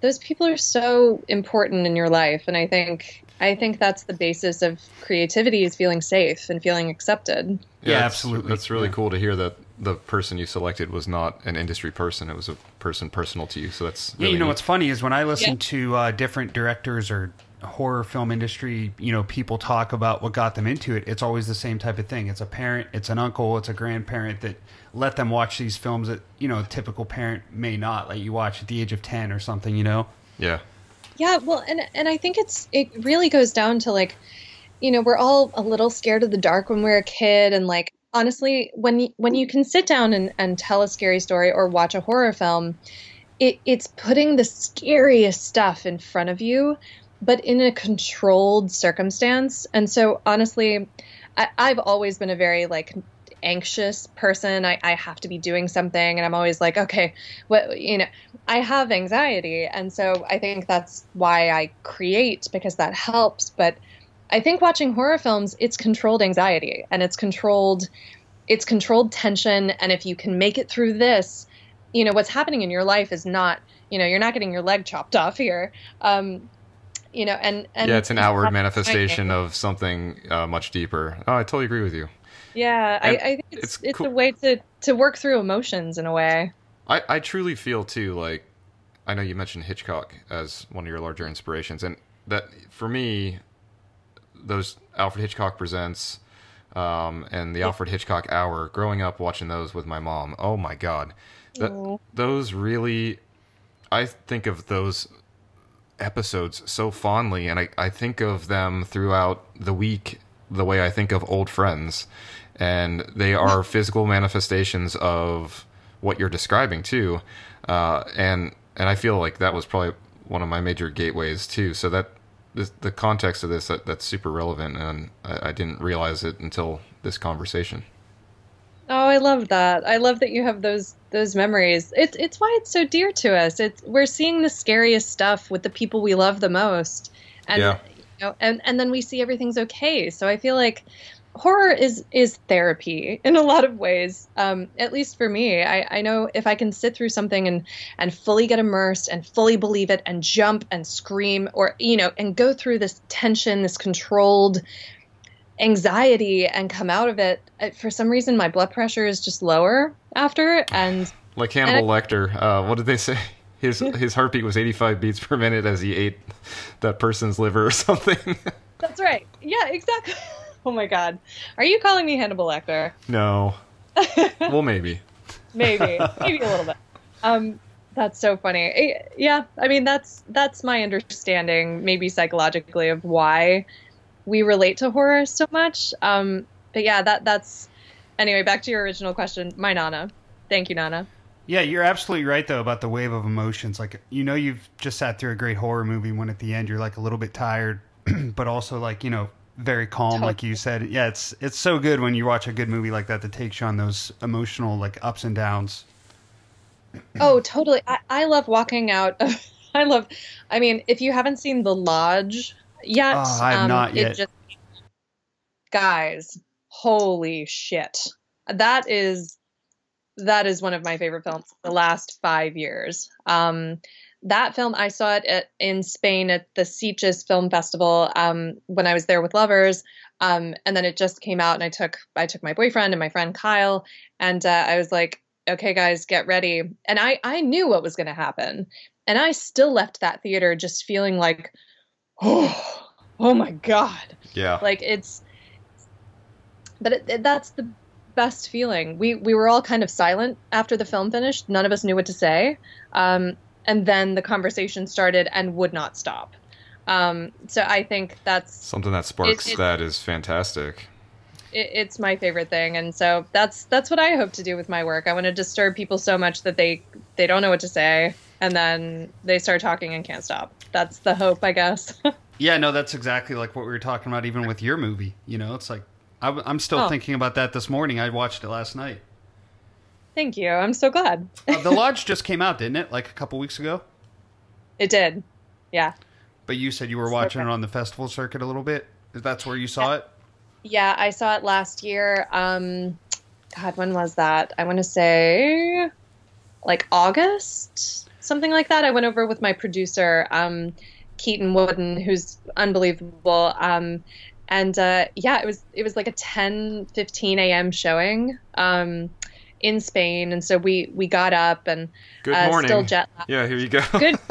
those people are so important in your life and i think i think that's the basis of creativity is feeling safe and feeling accepted Yeah, that's- absolutely. That's really Yeah. cool to hear that the person you selected was not an industry person; it was a person personal to you. So that's Yeah, you know neat. what's funny is when I listen Yeah. to uh, different directors or horror film industry, you know, people talk about what got them into it. It's always the same type of thing. It's a parent, it's an uncle, it's a grandparent that let them watch these films that you know a typical parent may not. Like you watch at the age of ten or something. You know. yeah, Yeah, well, and and I think it's it really goes down to like, you know, we're all a little scared of the dark when we're a kid, and like honestly, when you, when you can sit down and, and tell a scary story or watch a horror film, it it's putting the scariest stuff in front of you, but in a controlled circumstance. And so honestly, I, I've always been a very like anxious person. I, I have to be doing something, and I'm always like, okay, what you know. I have anxiety, and so I think that's why I create because that helps. But I think watching horror films, it's controlled anxiety and it's controlled, it's controlled tension. And if you can make it through this, you know what's happening in your life is not, you know, you're not getting your leg chopped off here. Um, you know, and and yeah, it's an outward manifestation of something uh, much deeper. Oh, I totally agree with you. Yeah, I, I think it's it's it's, cool- a way to to work through emotions in a way. I, I truly feel too like I know you mentioned Hitchcock as one of your larger inspirations, and that for me, those Alfred Hitchcock presents um, and the Alfred Hitchcock Hour. Growing up watching those with my mom, oh my god, that, those really, I think of those episodes so fondly, and I, I think of them throughout the week the way I think of old friends, and they are physical manifestations of what you're describing too, uh, and and I feel like that was probably one of my major gateways too. So that this, the context of this that, that's super relevant, and I, I didn't realize it until this conversation. Oh, I love that. I love that you have those those memories. It's it's why it's so dear to us. It's we're seeing the scariest stuff with the people we love the most, and Yeah. you know, and and then we see everything's okay. So I feel like horror is is therapy in a lot of ways. Um, at least for me, I I know if I can sit through something and and fully get immersed and fully believe it and jump and scream or you know and go through this tension, this controlled anxiety and come out of it. For some reason, my blood pressure is just lower after, and Like Hannibal Lecter. Uh, what did they say? His his heartbeat was 85 beats per minute as he ate that person's liver or something. that's right. Yeah, exactly. Oh my god, are you calling me Hannibal Lecter? no. Well, maybe. maybe maybe a little bit um that's so funny Eh, yeah i mean that's that's my understanding maybe psychologically of why we relate to horror so much um but yeah that that's anyway back to your original question my nana thank you nana Yeah, you're absolutely right though about the wave of emotions. Like you know, you've just sat through a great horror movie when at the end you're like a little bit tired, but also like you know very calm, like you said. Yeah, it's it's so good when you watch a good movie like that that takes you on those emotional like ups and downs. oh totally i, I love walking out of, i love i mean if you haven't seen the lodge yet Oh, I have um, not it yet. just guys holy shit that is that is one of my favorite films the last five years um that film i saw it at, in spain at the Sitges film festival um when i was there with lovers. Um and then it just came out and i took i took my boyfriend and my friend kyle and uh, i was like okay guys get ready. And i i knew what was going to happen. And i still left that theater just feeling like oh oh my god. Yeah. like it's but it, it- that's the best feeling. We we were all kind of silent after the film finished. None of us knew what to say. Um, and then the conversation started and would not stop um, so i think that's Something that sparks It- it- that is fantastic. it, it's my favorite thing and so that's that's what i hope to do with my work i want to disturb people so much that they they don't know what to say and then they start talking and can't stop that's the hope i guess Yeah, no, that's exactly like what we were talking about even with your movie. You know, it's like I, am still Oh. thinking about that this morning. I watched it last night. Thank you i'm so glad Uh, the Lodge just came out, didn't it? Like a couple weeks ago. it did yeah But you said you were watching it on the festival circuit a little bit. Is that's where you saw it. Yeah, I saw it last year. Um, God, when was that? I want to say like August, something like that. I went over with my producer, um, Keaton Wooden, who's unbelievable. Um, and uh, yeah, it was it was like a 10, 15 a.m. showing um, in Spain, and so we we got up and Good uh, morning. still jet lagged. yeah, here you go. Good.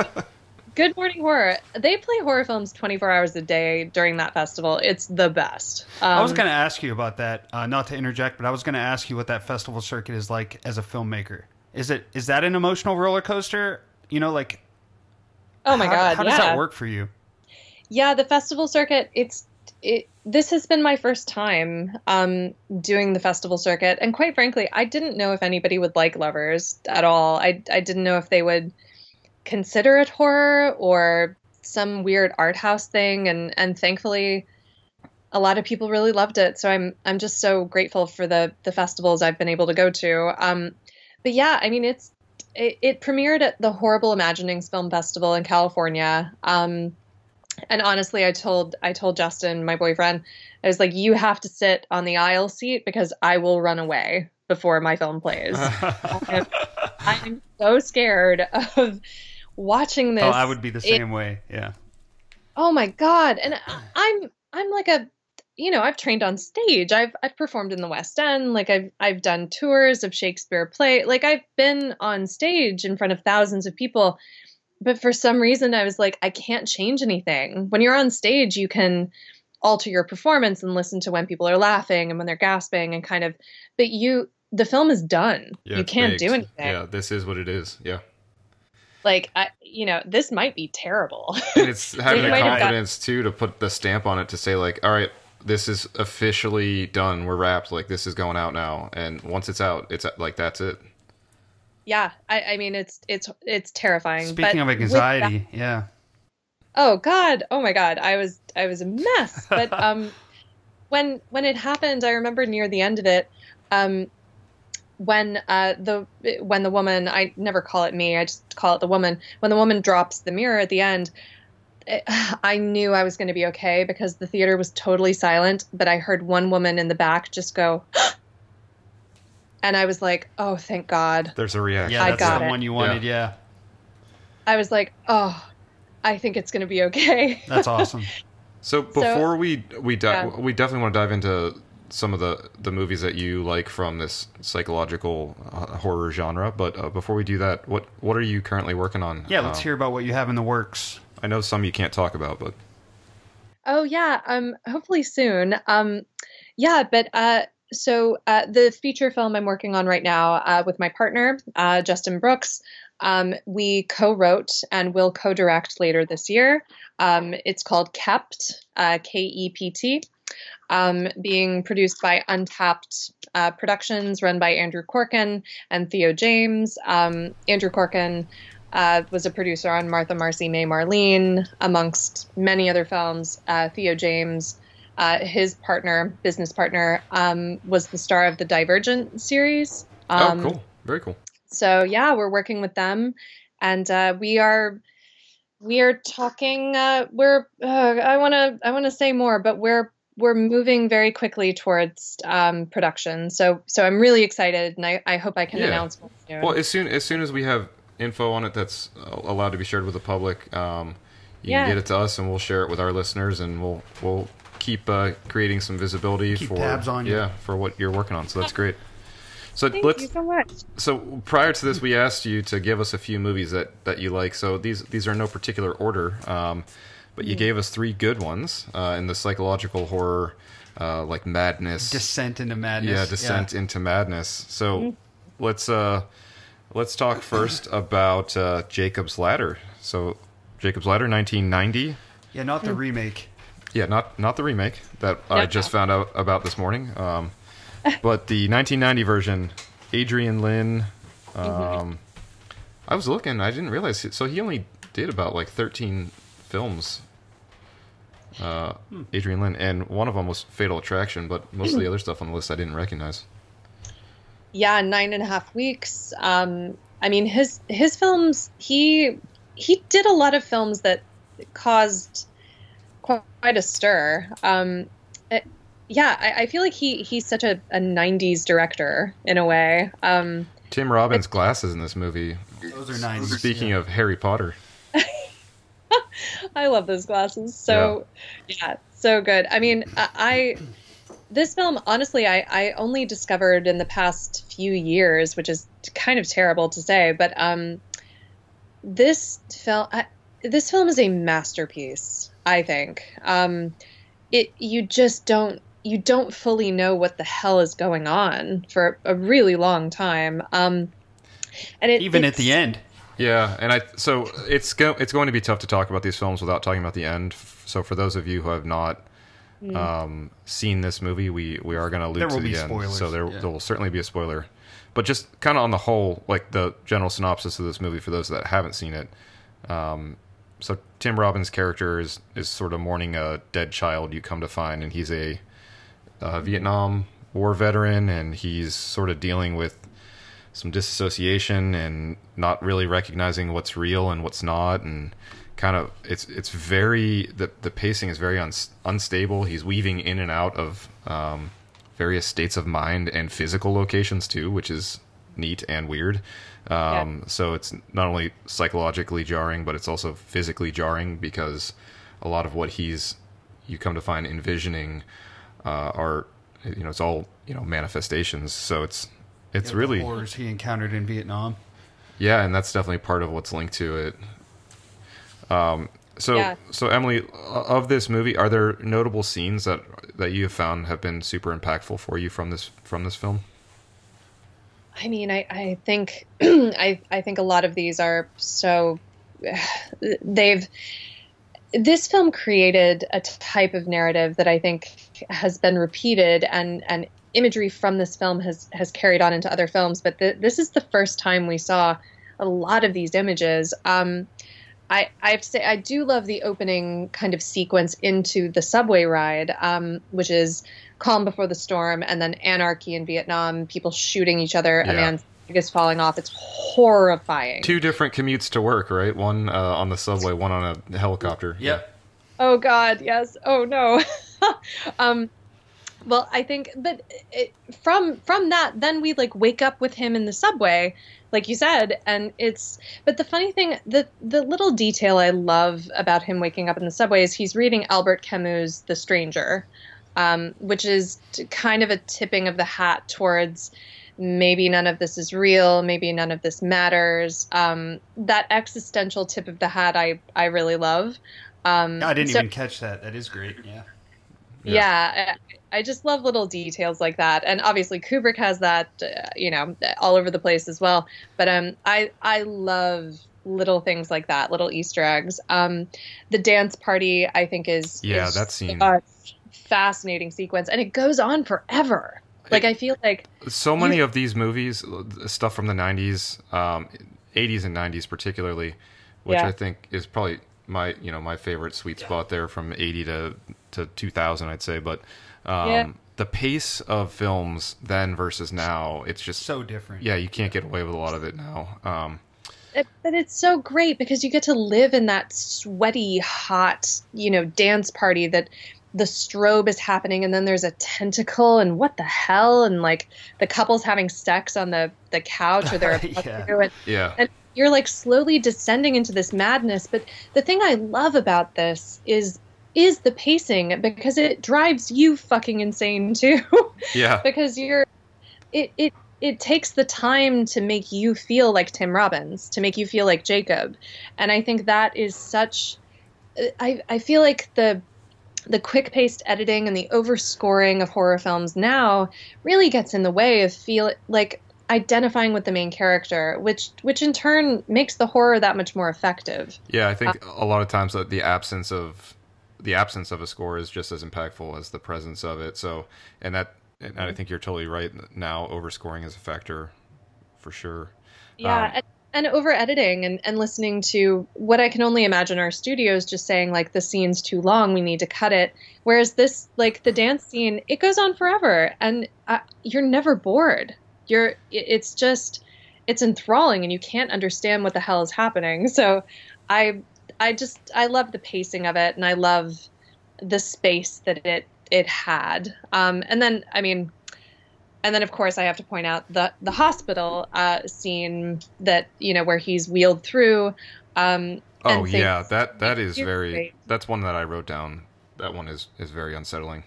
Good Morning Horror. They play horror films 24 hours a day during that festival. It's the best. Um, I was going to ask you about that. Uh, not to interject, but I was going to ask you what that festival circuit is like as a filmmaker. Is it is that an emotional roller coaster? You know, like Oh my how, god! how yeah. does that work for you? Yeah, the festival circuit. It's This has been my first time um, doing the festival circuit, and quite frankly, I didn't know if anybody would like Lovers at all. I I didn't know if they would consider it horror or some weird art house thing, and and thankfully, a lot of people really loved it. So I'm I'm just so grateful for the the festivals I've been able to go to. Um, but yeah, I mean it's it, it premiered at the Horrible Imaginings Film Festival in California. Um, and honestly, I told I told Justin, my boyfriend, I was like, "You have to sit on the aisle seat because I will run away before my film plays. I'm so scared of watching oh, this. oh, I would be the It- same way. Yeah. Oh my god! And I'm I'm like a you know I've trained on stage. I've I've performed in the West End. Like I've I've done tours of Shakespeare play. Like I've been on stage in front of thousands of people. But for some reason, I was like, I can't change anything. When you're on stage, you can alter your performance and listen to when people are laughing and when they're gasping and kind of. But you, the film is done. Yeah, you can't do anything. Yeah, this is what it is. Yeah. Like I, you know, this might be terrible. And it's having the have got- confidence too to put the stamp on it to say like, all right, this is officially done. We're wrapped. Like this is going out now. And once it's out, it's like that's it. Yeah, I, I mean, it's it's it's terrifying. Speaking but of with that- anxiety, yeah. oh God, oh my God, I was I was a mess. But um, when when it happened, I remember near the end of it, um, when uh the when the woman I never call it me, I just call it the woman. When the woman drops the mirror at the end. It, I knew I was going to be okay because the theater was totally silent, but I heard one woman in the back just go, and I was like, "Oh, thank God!" There's a reaction. Yeah, I got the it. one you wanted. Yeah. I was like, "Oh, I think it's going to be okay." That's awesome. So before we we di- yeah. we definitely want to dive into some of the the movies that you like from this psychological uh, horror genre. But uh, before we do that, what what are you currently working on? Yeah, let's Uh, hear about what you have in the works. I know some you can't talk about, but Oh yeah, um, hopefully soon. Um, yeah, but uh, so uh, the feature film I'm working on right now uh, with my partner uh, Justin Brooks, um, we co-wrote and will co-direct later this year. Um, it's called Kept, uh, K E P T, um, being produced by Untapped uh, Productions, run by Andrew Corkin and Theo James. Um, Andrew Corkin uh, was a producer on Martha, Marcy, May, Marlene, amongst many other films. Theo James, uh, his partner, business partner, um, was the star of the Divergent series. Um, oh, cool, very cool. So yeah, we're working with them, and uh, we are we are talking. Uh, we're uh, I want to I want to say more, but we're we're moving very quickly towards um, production. So so I'm really excited, and I, I hope I can Yeah. announce more soon. Well, as soon as soon as we have info on it that's allowed to be shared with the public, um, you Yeah. can get it to us, and we'll share it with our listeners, and we'll we'll keep uh, creating some visibility Keep for tabs on you. yeah for what you're working on. So that's great. So Thank let's you so much. so prior to this, we asked you to give us a few movies that, that you like. So these these are in no particular order, um, but you gave us three good ones uh, in the psychological horror, uh, like Madness, Descent into madness. yeah, Descent into Madness. So let's uh, let's talk first about uh, Jacob's Ladder. So Jacob's Ladder, 1990. Yeah, not the remake. Yeah, not not the remake that I just found out about this morning, um, but the 1990 version. Adrian Lyne. Um, I was looking. I didn't realize. So he only did about like 13 films. Uh, Adrian Lyne, and one of them was Fatal Attraction, but most of the other stuff on the list I didn't recognize. yeah nine and a half weeks um i mean his his films he he did a lot of films that caused quite a stir um it- yeah I, I feel like he he's such a, a 90s director in a way um Tim Robbins' glasses in this movie. Those are 90s. Speaking of Harry Potter, I love those glasses. So yeah, so good. I mean, I, I this film honestly I, I only discovered in the past few years, which is kind of terrible to say, but um this film I, this film is a masterpiece, I think. Um it you just don't you don't fully know what the hell is going on for a really long time. Um and it Even at the end. Yeah, and I so it's go, it's going to be tough to talk about these films without talking about the end. So for those of you who have not um, seen this movie, we we are going to allude to the end. spoilers, So there yeah. there will certainly be a spoiler. But just kind of on the whole, like the general synopsis of this movie for those that haven't seen it. Um, so Tim Robbins' character is is sort of mourning a dead child. You come to find, and he's a, Vietnam War veteran, and he's sort of dealing with some disassociation and not really recognizing what's real and what's not and kind of it's it's very the the pacing is very uns unstable he's weaving in and out of um, various states of mind and physical locations too which is neat and weird um, so it's not only psychologically jarring but it's also physically jarring because a lot of what he's you come to find envisioning uh, are you know it's all you know manifestations so it's it's Yeah, really horrors he encountered in Vietnam. yeah, and that's definitely part of what's linked to it. Um, so, Yeah. so Emily, of this movie, are there notable scenes that that you have found have been super impactful for you from this from this film? I mean, I, I think I I think a lot of these are so they've this film created a type of narrative that I think has been repeated and and imagery from this film has has carried on into other films. But th- this is the first time we saw a lot of these images. Um, I, I have to say I do love the opening kind of sequence into the subway ride, um, which is calm before the storm, and then anarchy in Vietnam, people shooting each other, a Yeah. man's leg is falling off. It's horrifying. Two different commutes to work, right? One uh, on the subway, one on a helicopter. Yep. Oh God, yes. Oh no. um, Well, I think, but it, from from that, then we like wake up with him in the subway, like you said, and it's. But the funny thing, the the little detail I love about him waking up in the subway is he's reading Albert Camus' *The Stranger*, um, which is kind of a tipping of the hat towards maybe none of this is real, maybe none of this matters. Um, that existential tip of the hat, I I really love. Um, I didn't so- even catch that. That is great. Yeah. yeah, I, I just love little details like that, and obviously Kubrick has that, uh, you know, all over the place as well. But um, I I love little things like that, little Easter eggs. Um, the dance party I think is Yeah, is that scene. a fascinating sequence, and it goes on forever. Like I feel like so many of these movies, stuff from the '90s, um, '80s and '90s particularly, which Yeah. I think is probably my you know my favorite sweet spot there from '80 to to 2000, I'd say. But um, Yeah. the pace of films then versus now, it's just So different. yeah, you can't get away with a lot of it now. Um, it, but it's so great because you get to live in that sweaty, hot, you know, dance party that the strobe is happening and then there's a tentacle and what the hell? And like the couple's having sex on the the couch or they're about Yeah. to, and yeah, and you're like slowly descending into this madness. But the thing i love about this is is the pacing because it drives you fucking insane too. Yeah, because you're it it it takes the time to make you feel like Tim Robbins, to make you feel like Jacob. And I think that is such I I feel like the the quick-paced editing and the overscoring of horror films now really gets in the way of feel like identifying with the main character, which which in turn makes the horror that much more effective. yeah. I think a lot of times that the absence of the absence of a score is just as impactful as the presence of it. So, and that, and I think you're totally right. Now, overscoring is a factor for sure. Yeah, Um, and, over editing and, and listening to what I can only imagine our studios just saying like the scene's too long, we need to cut it. Whereas this, like the dance scene, it goes on forever, and uh, you're never bored. You're, it's just, it's enthralling, and you can't understand what the hell is happening. So, I, I just, I love the pacing of it, and I love the space that it it had. Um, and then, I mean, and then of course I have to point out the the hospital uh, scene that you know where he's wheeled through. Um, Oh yeah, that that is very. right. That's one that I wrote down. That one is is very unsettling.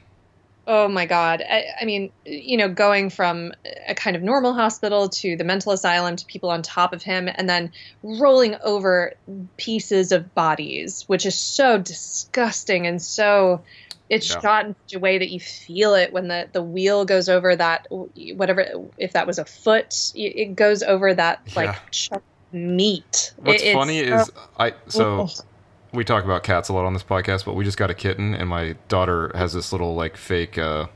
Oh my God! I, I mean, you know, going from a kind of normal hospital to the mental asylum to people on top of him, and then rolling over pieces of bodies, which is so disgusting and so. It's Yeah. shot in such a way that you feel it when the, the wheel goes over that whatever if that was a foot it it goes over that like Yeah. chunk of meat. What's It- funny so- is I so we talk about cats a lot on this podcast, but we just got a kitten, and my daughter has this little like fake uh,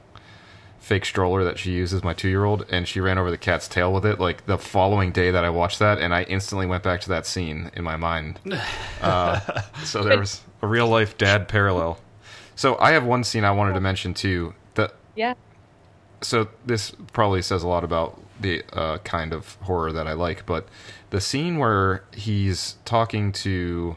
fake stroller that she uses. My two year old, and she ran over the cat's tail with it. Like the following day that I watched that, and I instantly went back to that scene in my mind. Uh, so there was a real life dad parallel. So I have one scene I wanted to mention too. That yeah. so this probably says a lot about the uh, kind of horror that I like, but the scene where he's talking to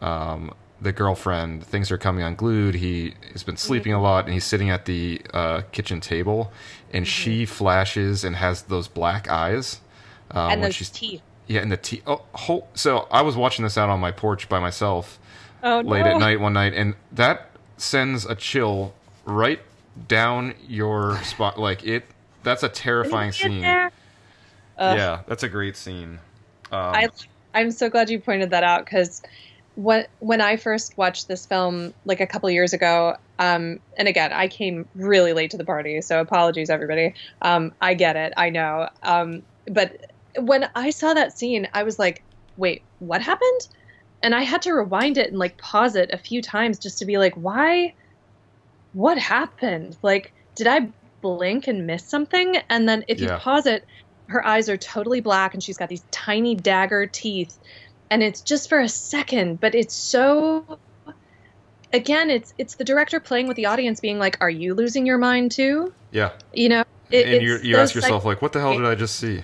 um, the girlfriend, things are coming unglued. He has been sleeping a lot, and he's sitting at the uh, kitchen table, and she flashes and has those black eyes. Um, and those she's teeth. yeah, and the tea. Oh, whole, so I was watching this out on my porch by myself Oh late no. at night one night, and that sends a chill right down your spot. Like it, that's a terrifying scene. Ugh. Yeah, that's a great scene. Um, I I'm so glad you pointed that out because when when I first watched this film like a couple years ago, um, and again I came really late to the party, so apologies everybody. Um, I get it, I know. Um, but when I saw that scene, I was like, wait, what happened? And I had to rewind it and like pause it a few times just to be like, why? What happened? Like, did I blink and miss something? And then if Yeah. you pause it, her eyes are totally black and she's got these tiny dagger teeth and it's just for a second but it's so again it's it's the director playing with the audience being like are you losing your mind too yeah, you know it, and you you ask yourself psych- like, what the hell did I just see?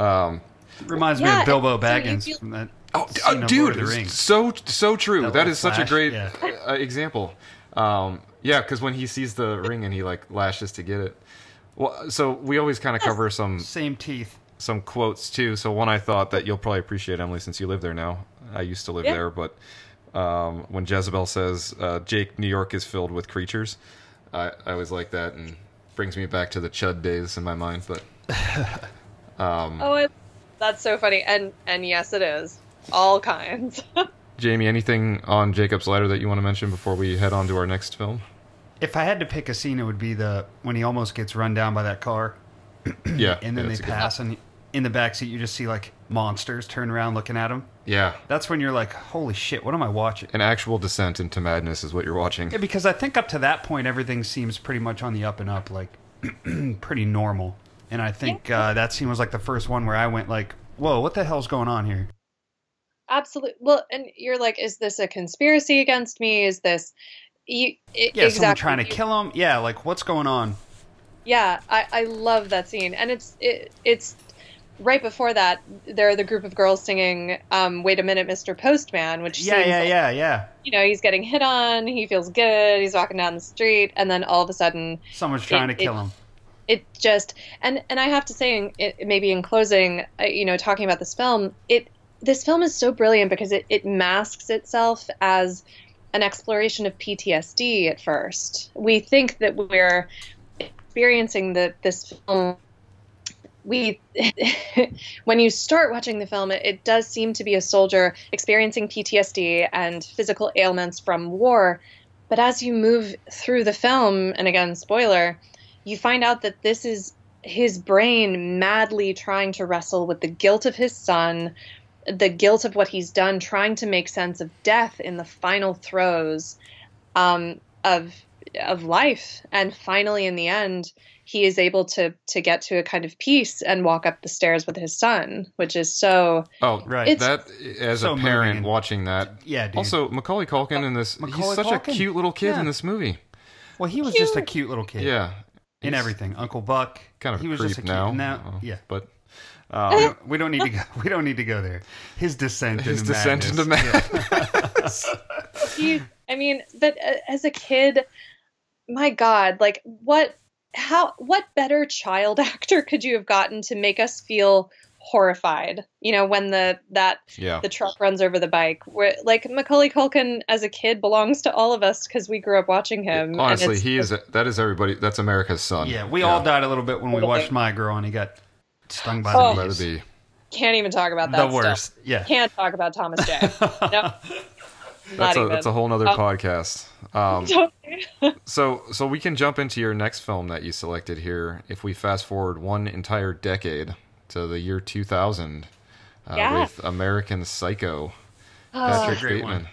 Um, Reminds me of Bilbo so you Baggins feel- from that oh, scene of dude, Lord of the Rings. so so true. That that little is such a great yeah. uh, example. Um, Yeah, because when he sees the ring and he like lashes to get it. Well, so we always kind of cover some Same teeth. some quotes too. So one I thought that you'll probably appreciate, Emily, since you live there now. I used to live Yeah. there, but um, when Jezebel says, uh, "Jake, New York is filled with creatures," I, I always like that and brings me back to the Chud days in my mind. But um, Oh, I, that's so funny. And and yes, it is all kinds. Jamie, anything on Jacob's Ladder that you want to mention before we head on to our next film? If I had to pick a scene, it would be the when he almost gets run down by that car, Yeah, and then yeah, they that's a good- pass, and in the back seat you just see like monsters turn around looking at him. Yeah, That's when you're like, "Holy shit, what am I watching?" an actual descent into madness is what you're watching. Yeah, because I think up to that point everything seems pretty much on the up and up, like pretty normal. And I think uh, that scene was like the first one where I went like, "Whoa, what the hell's going on here?" Absolutely. Well, and you're like, is this a conspiracy against me? Is this you? i- Yeah, exactly. someone trying to kill him. Yeah, like what's going on? Yeah, I, I love that scene, and it's it, it's right before that. There are the group of girls singing um, "Wait a Minute, Mr. Postman," which Yeah, seems yeah, like, yeah, yeah. you know he's getting hit on, he feels good, he's walking down the street, and then all of a sudden Someone's trying It- to kill it- him. it just and and I have to say, in- it, maybe in closing, uh, you know, talking about this film, it this film is so brilliant because it it masks itself as an exploration of PTSD. At first, we think that we're experiencing the this film. We, when you start watching the film, it, it does seem to be a soldier experiencing PTSD and physical ailments from war. But as you move through the film, and again, spoiler, you find out that this is his brain madly trying to wrestle with the guilt of his son, the guilt of what he's done, trying to make sense of death in the final throes um, of of life, and finally, in the end, he is able to to get to a kind of peace and walk up the stairs with his son, which is so. Oh, Right. It's- That as So a parent moving. watching that. Yeah, dude. Also, Macaulay Culkin in this. he's such Culkin. a cute little kid Yeah. in this movie. well, he was just a cute little kid. Yeah. in He's everything. Uncle Buck. Kind of he was creep just a cute, now. now uh, yeah. But We um, don't, we don't need to go. We don't need to go there. His descent his into descent madness. into madness. He, I mean, but uh, as a kid, my God, like what? How? What better child actor could you have gotten to make us feel horrified? You know, when the that yeah. the truck runs over the bike. Where like Macaulay Culkin as a kid belongs to all of us because we grew up watching him. and Honestly, it's- he is. That is everybody. That's America's son. Yeah, we all died a little bit when we watched My Girl, and he got stung by Oh. the Let bees. it. Can't even talk about that. The worst. Yeah. Can't talk about Thomas J. no, That's a even. that's a whole nother Oh. podcast. Um, so so we can jump into your next film that you selected here. If we fast forward one entire decade to the year 2000, uh, Yeah. with American Psycho, Oh, Patrick Great Bateman. one.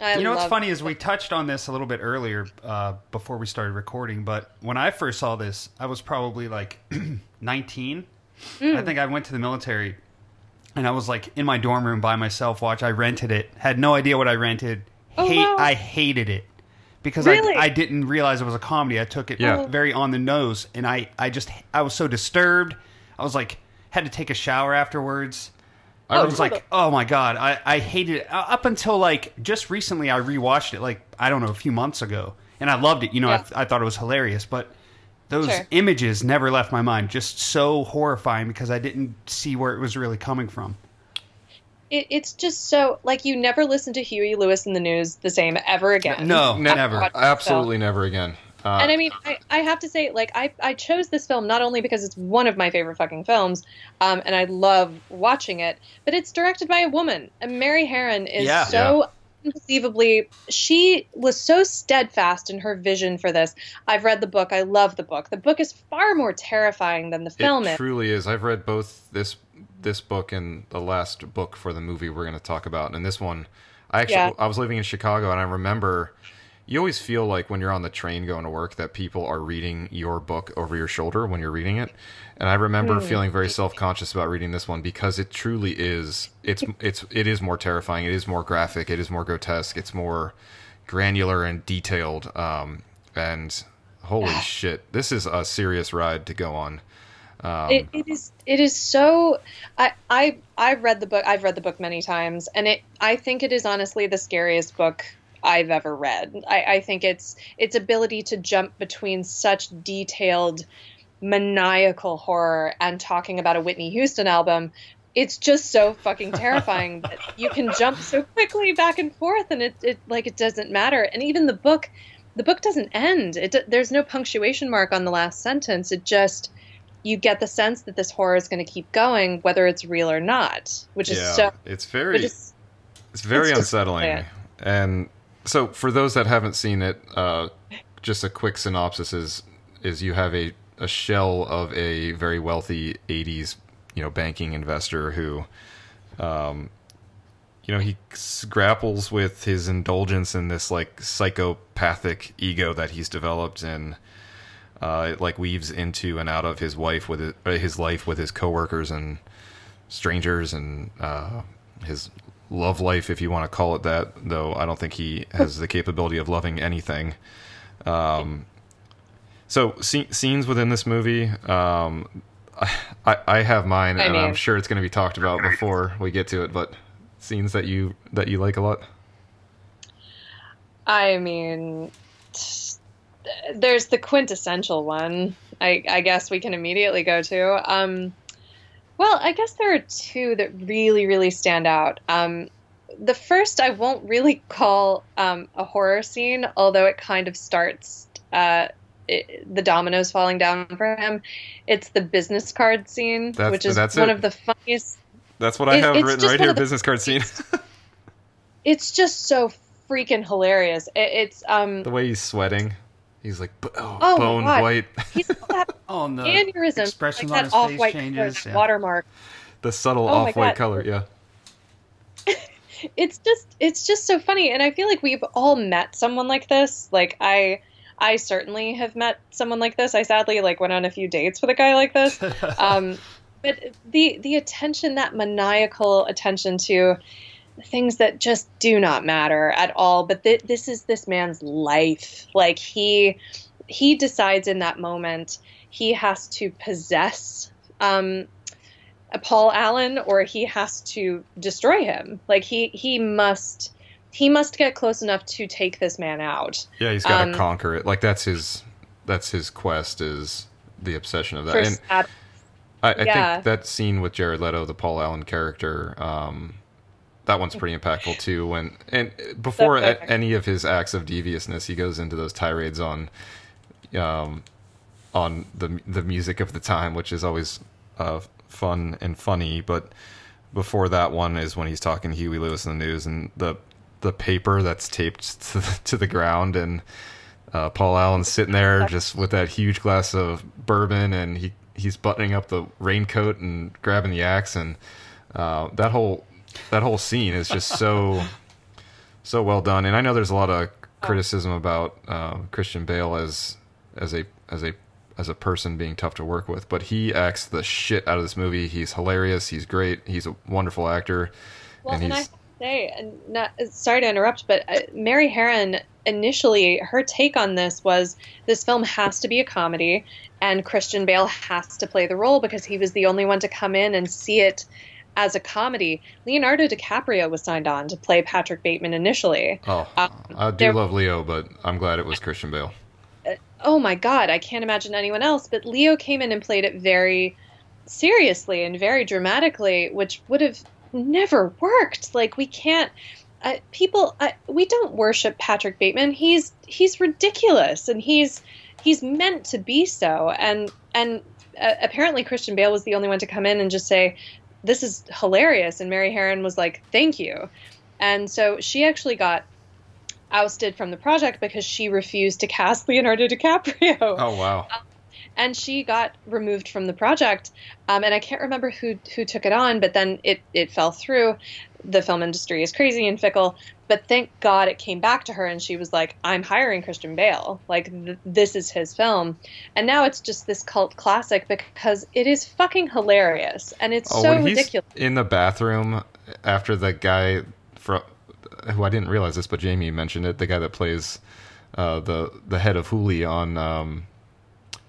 I You know what's funny is we touched on this a little bit earlier uh, before we started recording, but when I first saw this, I was probably like 19. Hmm. I think I went to the military, and I was like in my dorm room by myself. Watch, I rented it. Had no idea what I rented. Oh, Hate, wow. I hated it because Really? I, I didn't realize it was a comedy. I took it Yeah. very on the nose, and I, I just I was so disturbed. I was like had to take a shower afterwards. I I was like, oh my god, I, I hated it Uh, up until like just recently. I rewatched it like I don't know a few months ago, and I loved it. You know, Yeah. I, I thought it was hilarious, but those Sure. images never left my mind. Just so horrifying because I didn't see where it was really coming from. It, it's just so like you never listen to Huey Lewis in the news the same ever again. No, Ne- never. Absolutely never again. Uh, and I mean, I, I have to say, like, I, I chose this film not only because it's one of my favorite fucking films, um, and I love watching it, but it's directed by a woman. And Mary Harron is Yeah. so unbelievably, she was so steadfast in her vision for this. I've read the book. I love the book. The book is far more terrifying than the film it truly is. I've read both this this book and the last book for the movie we're going to talk about. And this one, I actually Yeah. I was living in Chicago and I remember you always feel like when you're on the train going to work that people are reading your book over your shoulder when you're reading it. And I remember Hmm. feeling very self-conscious about reading this one because it truly is it's it's it is more terrifying, it is more graphic, it is more grotesque, it's more granular and detailed um and holy shit, this is a serious ride to go on. Um, it, it is it is so I, I I've read the book I've read the book many times and it I think it is honestly the scariest book I've ever read. I, I think it's its ability to jump between such detailed, maniacal horror and talking about a Whitney Houston album. It's just so fucking terrifying that you can jump so quickly back and forth, and it, it like it doesn't matter. And even the book, the book doesn't end. It there's no punctuation mark on the last sentence. It just you get the sense that this horror is going to keep going, whether it's real or not, which is yeah, so. it's very is, it's very it's unsettling. And so, for those that haven't seen it, uh, just a quick synopsis is is you have a a shell of a very wealthy '80s you know banking investor who, um, you know, he grapples with his indulgence in this like psychopathic ego that he's developed and. Uh, it like weaves into and out of his wife with uh, his life with his coworkers and strangers and uh, his love life, if you want to call it that. Though I don't think he has the capability of loving anything. Um, so sce- scenes within this movie, um, I, I have mine, I and I'm sure it's going to be talked about before we get to it. But scenes that you that you like a lot. I mean, there's the quintessential one. I, I guess we can immediately go to. Um, well, I guess there are two that really, really stand out. Um, the first I won't really call um, a horror scene, although it kind of starts uh, it, the dominoes falling down for him. It's the business card scene, That's- which is that's one it. of the funniest That's what I It- have written right here. the- Business card scene. it's just so freaking hilarious. It, it's um the way he's sweating, he's like oh, Oh bone God. white. he's got that Oh, and the aneurysm, like expressions on that his off face white changes. yeah. watermark. the subtle Oh off white color. Yeah. It's just it's just so funny, and I feel like we've all met someone like this. Like I. I certainly have met someone like this. I sadly like went on a few dates with a guy like this. um, but the the attention, that maniacal attention to things that just do not matter at all. But th- this is this man's life. Like he he decides in that moment he has to possess um, Paul Allen or he has to destroy him. Like he he must he must get close enough to take this man out. Yeah, he's got to Um, conquer it. Like that's his that's his quest is the obsession of that. And sad- I, I yeah. think that scene with Jared Leto, the Paul Allen character, um, that one's pretty impactful too. When and before a, any of his acts of deviousness, he goes into those tirades on, um, on the the music of the time, which is always uh, fun and funny. But before that one is when he's talking to Huey Lewis in the news and the the paper that's taped to the, to the ground and uh, Paul Allen's sitting there just with that huge glass of bourbon and he he's buttoning up the raincoat and grabbing the axe and uh, that whole that whole scene is just so so well done. And I know there's a lot of criticism about uh, Christian Bale as as a as a as a person being tough to work with but he acts the shit out of this movie. He's hilarious. He's great. He's a wonderful actor. Well, and and, I say, and not, sorry to interrupt, but uh, Mary Harron initially her take on this was this film has to be a comedy, and Christian Bale has to play the role because he was the only one to come in and see it as a comedy. Leonardo DiCaprio was signed on to play Patrick Bateman initially. oh Um, I do there- love Leo but I'm glad it was Christian Bale oh my god, I can't imagine anyone else. But Leo came in and played it very seriously and very dramatically, which would have never worked. Like we can't. Uh, people, uh, we don't worship Patrick Bateman. He's he's ridiculous, and he's he's meant to be so. And and uh, apparently Christian Bale was the only one to come in and just say, "This is hilarious," and Mary Harron was like, "Thank you." And so she actually got ousted from the project because she refused to cast Leonardo DiCaprio. oh wow And she got removed from the project. Um, and I can't remember who who took it on, but then it it fell through. The film industry is crazy and fickle, but thank God it came back to her and she was like, "I'm hiring Christian Bale. Like th- this is his film." And now it's just this cult classic because it is fucking hilarious and it's Oh, so ridiculous. in the bathroom after the guy from who I didn't realize this, but Jamie mentioned it. The guy that plays uh, the the head of Hooli on um,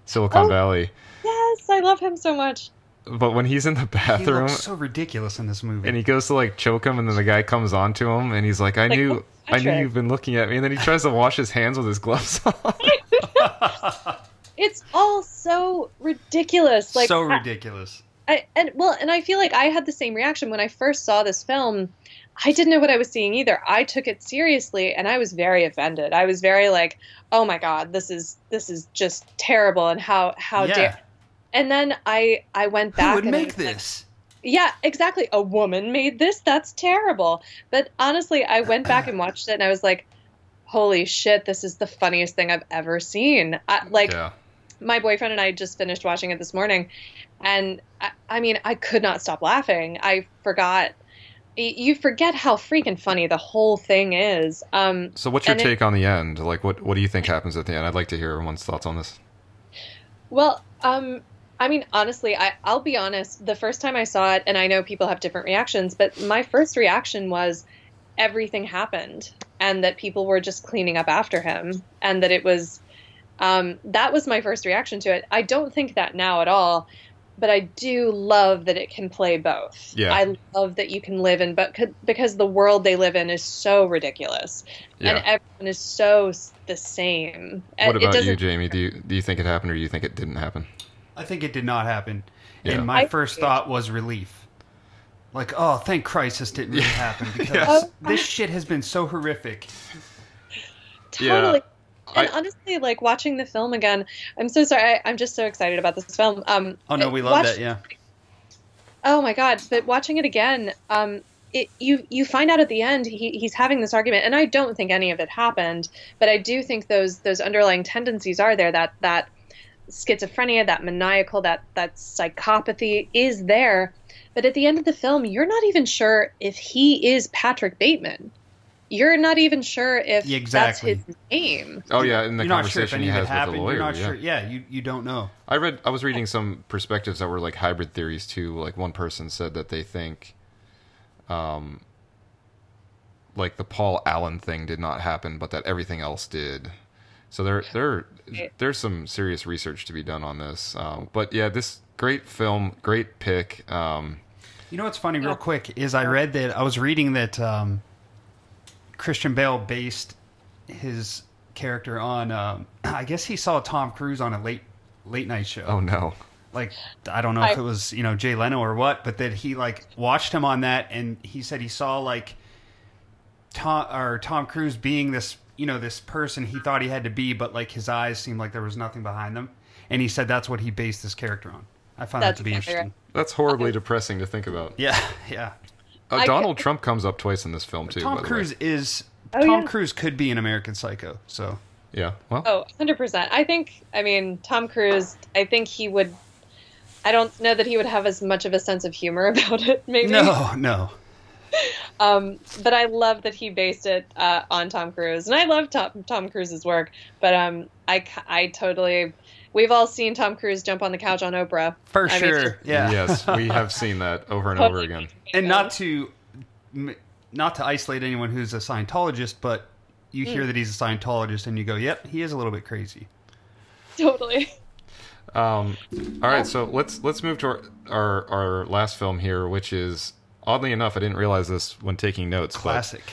Silicon Oh. Valley. Yes, I love him so much. But when he's in the He bathroom looks so ridiculous in this movie. and he goes to like choke him, and then the guy comes on to him, and he's like, "I Like, knew." I knew you've been looking at me, and then he tries to wash his hands with his gloves on. It's all so ridiculous. Like so I- ridiculous. I, and well, and I feel like I had the same reaction when I first saw this film. I didn't know what I was seeing either. I took it seriously, and I was very offended. I was very like, "Oh my god, this is this is just terrible!" And how how yeah. dare. And then I I went back. Who would and make like, this? yeah, exactly. A woman made this. That's terrible. But honestly, I went back and watched it, and I was like, "Holy shit, this is the funniest thing I've ever seen." I, like yeah. my boyfriend and I just finished watching it this morning, and I, I mean, I could not stop laughing. I forgot. You forget how freaking funny the whole thing is. Um, So, what's your And it- take on the end? Like, what what do you think happens at the end? I'd like to hear everyone's thoughts on this. well, um, I mean, honestly, I, I'll be honest. The first time I saw it, and I know people have different reactions, but my first reaction was everything happened, and that people were just cleaning up after him, and that it was. Um, that was my first reaction to it. I don't think that now at all, but I do love that it can play both. Yeah. I love that you can live in, but because the world they live in is so ridiculous, and everyone is so the same. What about you, Jamie? Do you do you think it happened, or do you think it didn't happen? I think it did not happen. Yeah. And my I- first thought was relief. Like, oh, thank Christ this didn't really happen because Yeah. this shit has been so horrific. Totally. And I- honestly, like watching the film again, I'm so sorry. I, I'm just so excited about this film. Um, Oh no, we love watch- that. Yeah. Oh my god! But watching it again, um, it you you find out at the end he, he's having this argument, and I don't think any of it happened, but I do think those those underlying tendencies are there. That that schizophrenia, that maniacal, that that psychopathy is there. But at the end of the film, you're not even sure if he is Patrick Bateman. You're not even sure if Yeah, exactly. that's his name. Oh yeah, in the You're not sure if conversation any he of it has with happened. the lawyer. You're not yeah. sure. Yeah, you, you don't know. I read. I was reading some perspectives that were like hybrid theories too. Like one person said that they think, um, like the Paul Allen thing did not happen, but that everything else did. So there, there, there's some serious research to be done on this. Um, but yeah, this great film, great pick. Um, You know what's funny, real quick, is I read that I was reading that um, Christian Bale based his character on. Um, I guess he saw Tom Cruise on a late late night show. oh no, Like I don't know if it was you know Jay Leno or what, but that he like watched him on that, and he said he saw like Tom or Tom Cruise being this you know this person he thought he had to be, but like his eyes seemed like there was nothing behind them, and he said that's what he based his character on. I found That's that to be exactly interesting. that's horribly depressing to think about. Yeah, yeah. Uh, I Donald Trump comes up twice in this film too. Tom by the way. Cruise is Oh, Tom yeah. Cruise could be an American Psycho. So Yeah. Well. Oh, 100%. I think, I mean, Tom Cruise, I think he would, I don't know that he would have as much of a sense of humor about it, maybe. no, no. Um, but I love that he based it uh, on Tom Cruise. And I love Tom, Tom Cruise's work, but um, I, c- I totally, we've all seen Tom Cruise jump on the couch on Oprah. For I mean, sure. yeah. Yes, we have seen that over and over again. and not to not to isolate anyone who's a Scientologist, but you hear that he's a Scientologist and you go, "Yep, he is a little bit crazy." Totally. Um, all right, so let's let's move to our, our our last film here, which is oddly enough, I didn't realize this when taking notes. but Classic.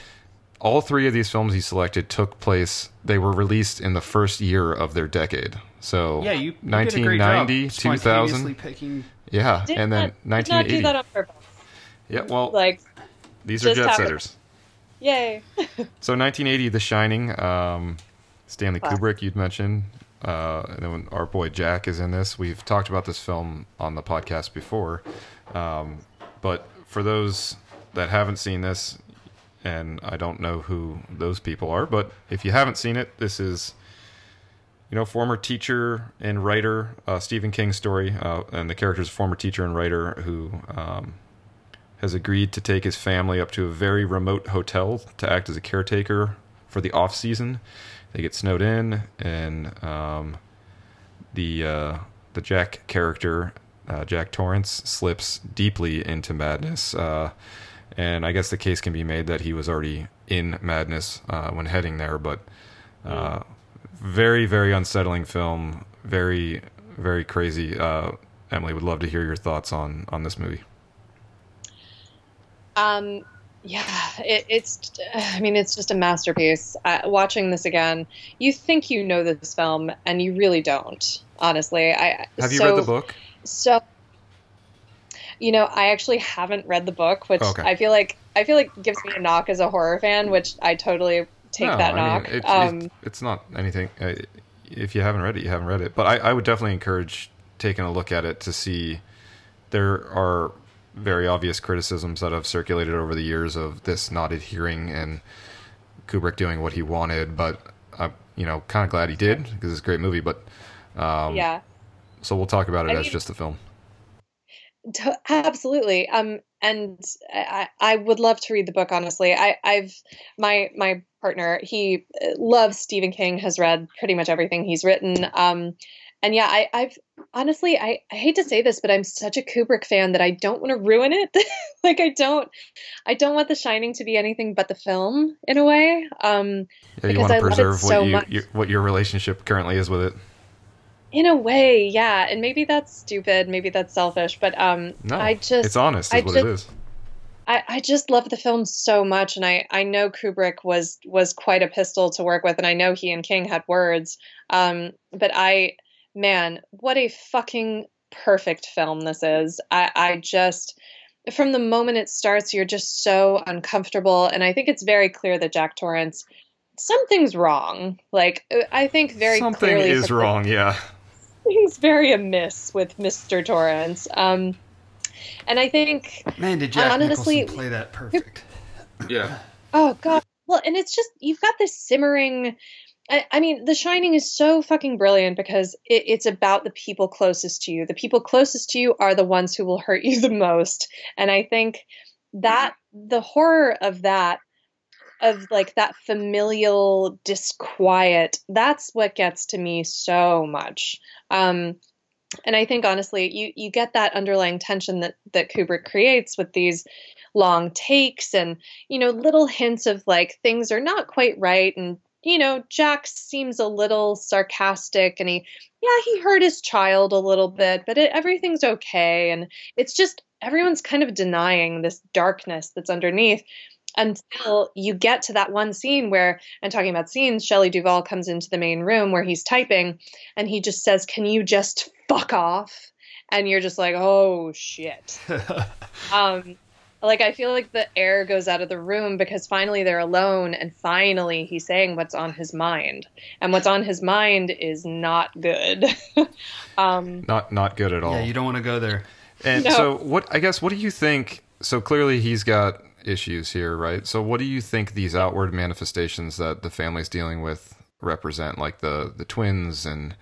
all three of these films he selected took place. They were released in the first year of their decade. So Yeah, you, you 1990, did a great job 2000, picking. yeah, Did and then not, did not do 1980. that on purpose. Yeah, well, Like, these are jet happened. setters. yay. So 1980, The Shining, um, Stanley Classic. Kubrick, you'd mentioned. Uh, and then when our boy Jack is in this. We've talked about this film on the podcast before. Um, but for those that haven't seen this, and I don't know who those people are, but if you haven't seen it, this is, you know, former teacher and writer uh, Stephen King's story. Uh, and the character is a former teacher and writer who um, has agreed to take his family up to a very remote hotel to act as a caretaker for the off season. They get snowed in, and um, the uh, the Jack character, uh, Jack Torrance, slips deeply into madness. Uh, and I guess the case can be made that he was already in madness uh, when heading there. But uh, very, very unsettling film. Very, very crazy. Uh, Emily would love to hear your thoughts on on this movie. Um, yeah, it, it's. I mean, it's just a masterpiece. Uh, watching this again, you think you know this film, and you really don't. Honestly, I Have you so, read the book? So, you know, I actually haven't read the book, which Okay. I feel like I feel like gives me a knock as a horror fan, which I totally take No, that I knock. it- it- um, it's not anything. Uh, if you haven't read it, you haven't read it. But I, I would definitely encourage taking a look at it to see. There are very obvious criticisms that have circulated over the years of this not adhering and Kubrick doing what he wanted. But I'm, you know, kind of glad he did because it's a great movie. But um, yeah. So we'll talk about it I as mean- just a film. To- absolutely. Um, and I, I would love to read the book. Honestly, I, I've my my partner. He uh, loves Stephen King. Has read pretty much everything he's written. Um, and yeah, I, I've honestly, I, I hate to say this, but I'm such a Kubrick fan that I don't want to ruin it. like I don't, I don't want The Shining to be anything but the film in a way. Um, Yeah, you because want I to love it preserve so what you much. your, what your relationship currently is with it. In a way, yeah. And maybe that's stupid. Maybe that's selfish. But um, No, I just, it's honest, I is what it just- is. I, I just love the film so much, and I, I know Kubrick was was quite a pistol to work with, and I know he and King had words. Um, but I, man, what a fucking perfect film this is. I, I just, from the moment it starts, you're just so uncomfortable, and I think it's very clear that Jack Torrance, something's wrong. Like uh, I think very Something clearly is wrong. Yeah. Something's very amiss with Mr. Torrance. Um, and I think Man, did Jack honestly- Nicholson play that perfect? Yeah. Oh god. Well, and it's just you've got this simmering. I, I mean, The Shining is so fucking brilliant because it, it's about the people closest to you. The people closest to you are the ones who will hurt you the most, and I think that the horror of that, of like that familial disquiet, that's what gets to me so much. Um, and I think honestly, you you get that underlying tension that that Kubrick creates with these long takes and you know little hints of like things are not quite right. And you know Jack seems a little sarcastic and he yeah he hurt his child a little bit but it, everything's okay. And it's just everyone's kind of denying this darkness that's underneath until you get to that one scene where and talking about scenes Shelley Duvall comes into the main room where he's typing and he just says can you just fuck off and you're just like oh shit um like i feel like the air goes out of the room because finally they're alone and finally he's saying what's on his mind and what's on his mind is not good um Not not good at all. yeah, you don't want to go there. And No. so, what I guess, what do you think? So clearly, he's got issues here, right? So, what do you think these outward manifestations that the family's dealing with represent? Like the the twins and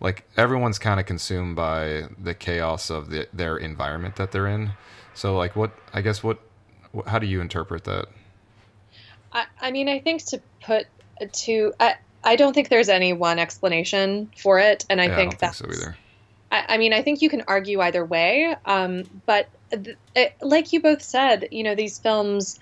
like everyone's kind of consumed by the chaos of the, their environment that they're in. So, like, what I guess, what, how do you interpret that? I, I mean i think to put to I, I don't think there's any one explanation for it and i yeah, think I think that's so either. I, I mean, I think you can argue either way. Um, but like you both said, you know, these films,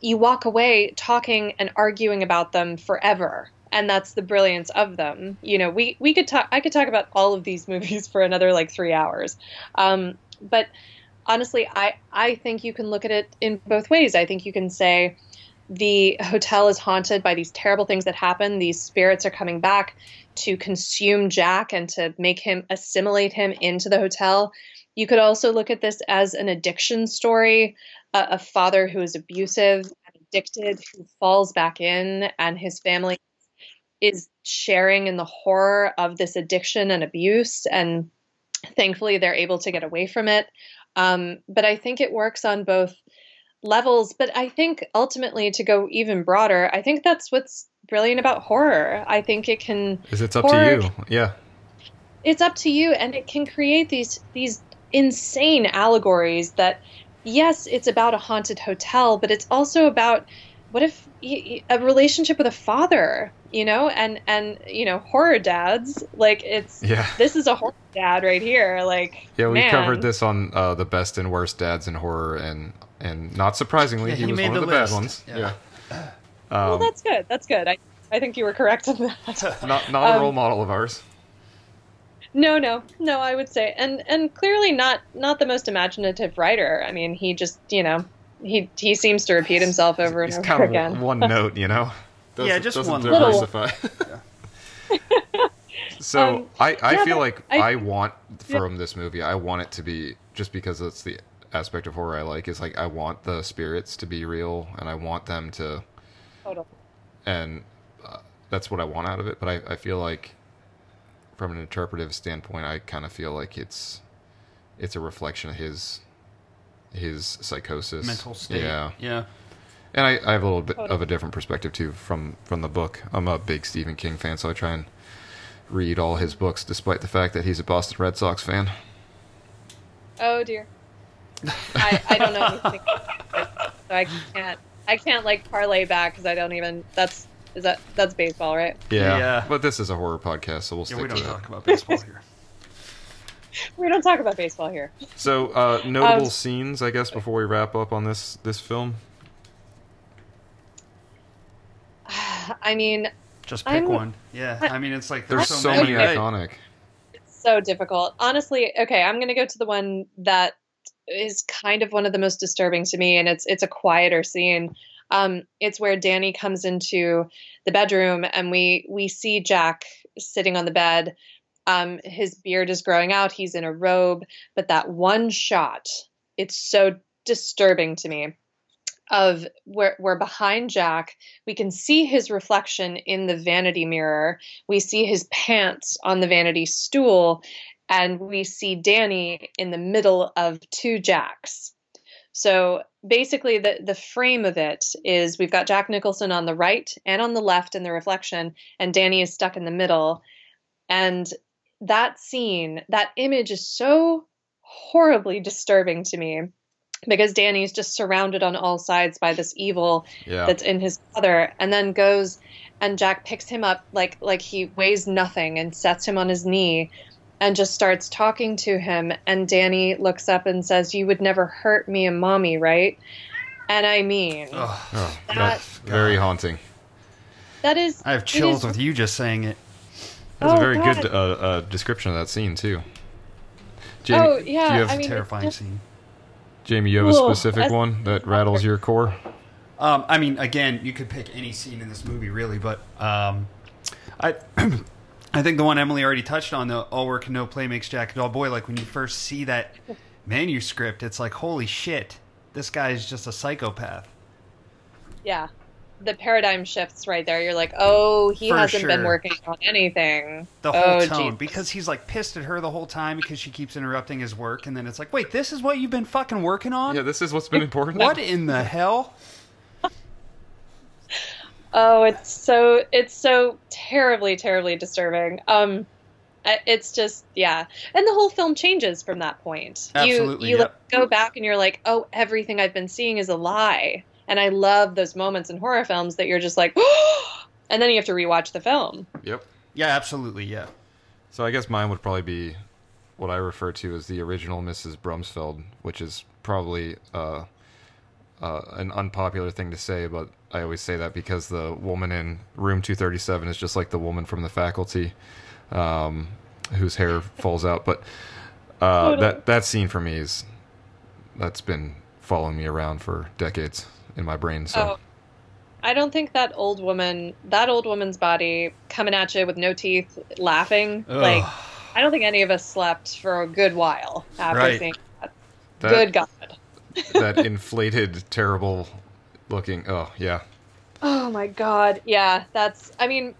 you walk away talking and arguing about them forever. And that's the brilliance of them. You know, we, we could talk, I could talk about all of these movies for another like three hours. Um, but honestly, I, I think you can look at it in both ways. I think you can say, the hotel is haunted by these terrible things that happen. These spirits are coming back to consume Jack and to make him assimilate him into the hotel. You could also look at this as an addiction story a, a father who is abusive and addicted, who falls back in, and his family is sharing in the horror of this addiction and abuse. And thankfully, they're able to get away from it. Um, but I think it works on both levels. But I think ultimately, to go even broader, I think that's what's brilliant about horror. I think it can it's up to you? Yeah, it's up to you and it can create these these insane allegories that yes it's about a haunted hotel but it's also about what if a relationship with a father you know and and you know horror dads like it's yeah, this is a horror dad right here like yeah. We man. covered this on uh, the best and worst dads in horror, and and not surprisingly, Yeah, he, he was made one of the the bad ones. Yeah. Yeah. well Um, that's good that's good i i think you were correct on that not not a um, role model of ours. No, no, no. I would say, and and clearly not not the most imaginative writer. I mean, he just you know he he seems to repeat himself over and He's over kind of again. one note, you know. Yeah, just doesn't one little. so Um, I, I yeah, feel like I- I, want Yeah. from this movie, I want it to be just because it's the aspect of horror I like. Is like I want the spirits to be real, and I want them to, Totally. and uh, that's what I want out of it. But I, I feel like, from an interpretive standpoint, I kind of feel like it's, it's a reflection of his, his psychosis, Mental state. Yeah, Yeah. and I, I have a little bit of a different perspective too from from the book. I'm a big Stephen King fan, so I try and read all his books, despite the fact that he's a Boston Red Sox fan. Oh dear. I, I don't know anything, so I can't I can't like parlay back because I don't even. That's is that that's baseball, right? Yeah, Yeah. but this is a horror podcast, so we'll Yeah, stick we to don't that. talk about baseball here. We don't talk about baseball here. So, uh, notable Um, scenes, I guess, before we wrap up on this this film. I mean, Just pick I'm- one. Yeah. I mean, it's like There's there's, so many right? iconic. it's so difficult. Honestly, okay, I'm gonna go to the one that is kind of one of the most disturbing to me, and it's it's a quieter scene. Um, it's where Danny comes into the bedroom, and we we see Jack sitting on the bed. Um, his beard is growing out. He's in a robe, but that one shot, it's so disturbing to me. Of where we're behind Jack, we can see his reflection in the vanity mirror. We see his pants on the vanity stool, and we see Danny in the middle of two Jacks. So basically, the, the frame of it is we've got Jack Nicholson on the right and on the left in the reflection, and Danny is stuck in the middle. And that scene, that image is so horribly disturbing to me because Danny's just surrounded on all sides by this evil Yeah, that's in his mother and then goes and Jack picks him up like like he weighs nothing and sets him on his knee and just starts talking to him and Danny looks up and says you would never hurt me and mommy right and I mean oh, that- that's very haunting. that is I have chills is- with you just saying it. That's a Oh, very God. good uh, uh, description of that scene too. Jamie, oh yeah do you have I mean Terrifying just- scene. Jamie, you have a specific that's- one that rattles your core? Um, I mean, again, you could pick any scene in this movie, really, but um, I, I think the one Emily already touched on, the "all work and no play makes Jack a dull boy." Like when you first see that manuscript, it's like, holy shit, this guy is just a psychopath. yeah the paradigm shifts right there you're like oh he For hasn't been working on anything The oh, whole oh tone, geez. because he's like pissed at her the whole time because she keeps interrupting his work, and then it's like, wait, this is what you've been fucking working on? Yeah, this is what's been important. What in the hell? Oh, it's so it's so terribly terribly disturbing. Um it's just yeah. And the whole film changes from that point. Absolutely, you you yep. go back and you're like, "Oh, everything I've been seeing is a lie." And I love those moments in horror films that you're just like, and then you have to rewatch the film. Yep. Yeah, absolutely, yeah. So I guess mine would probably be what I refer to as the original Mrs. Brumsfeld, which is probably uh, uh, an unpopular thing to say, but I always say that because the woman in room 237 is just like the woman from the faculty um, whose hair falls out. But uh, that that scene for me is that's been following me around for decades in my brain. So Oh. I don't think that old woman, that old woman's body coming at you with no teeth, laughing, like I don't think any of us slept for a good while after Right. seeing that. that, Good God. That inflated, terrible looking. Oh yeah, Oh my god. Yeah, that's I mean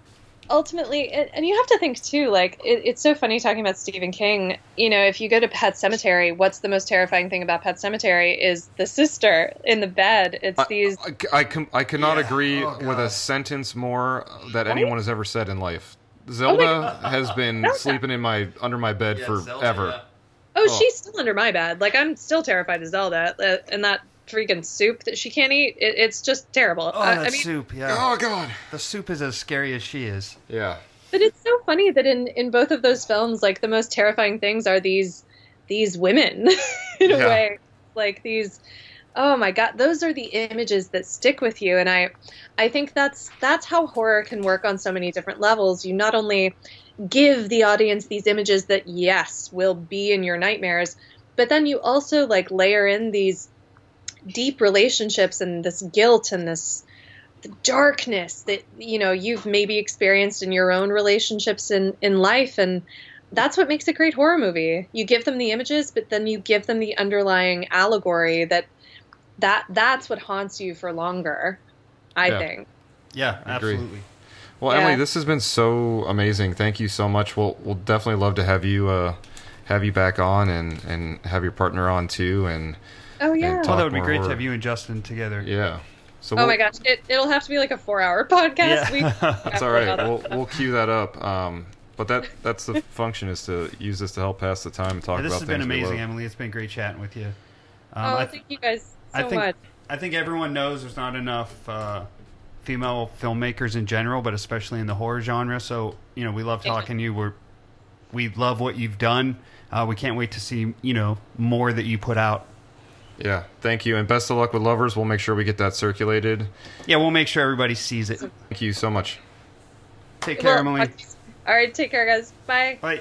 ultimately and and you have to think too like it, it's so funny talking about Stephen King. You know, if you go to Pet Sematary, what's the most terrifying thing about Pet Sematary is the sister in the bed. It's I, these I, I, com- I cannot Yeah. agree Oh, with a sentence more that Right? anyone has ever said in life. Oh Zelda God. has been Zelda. sleeping in my under my bed forever. Oh, Oh. she's still under my bed. Like I'm still terrified of Zelda uh, and that freaking soup that she can't eat. It, it's just terrible. Oh, I- that I mean, soup, yeah. Oh god. The soup is as scary as she is. Yeah. But it's so funny that in in both of those films, like the most terrifying things are these these women in a way, like these. Oh my god, those are the images that stick with you, and I, I think that's that's how horror can work on so many different levels. You not only give the audience these images that yes will be in your nightmares, but then you also like layer in these deep relationships and this guilt and this darkness that you know you've maybe experienced in your own relationships in in life and that's what makes a great horror movie you give them the images but then you give them the underlying allegory that that that's what haunts you for longer i Yeah. think Yeah, absolutely. Well, Yeah. Emily, this has been so amazing. Thank you so much. We'll we'll definitely love to have you uh, have you back on and and have your partner on too. And oh yeah talk Well, that would be more great to have you and Justin together. yeah. So oh we'll, my gosh it, it'll have to be like a four hour podcast Yeah. we That's all right. We'll we'll cue that up. Um, but that that's the function is to use this to help pass the time and talk Yeah, this about has been things we amazing. Emily. It's been great chatting with you. Um, oh I, thank you guys I so think much I think everyone knows there's not enough uh, female filmmakers in general, but especially in the horror genre. So you know, we love talking to you. We're we love what you've done. Uh, we can't wait to see you know more that you put out. Yeah. Thank you, and best of luck with lovers. We'll make sure we get that circulated. Yeah, we'll make sure everybody sees it. Thank you so much. Take care, Well, Emily. all right take care guys bye Bye.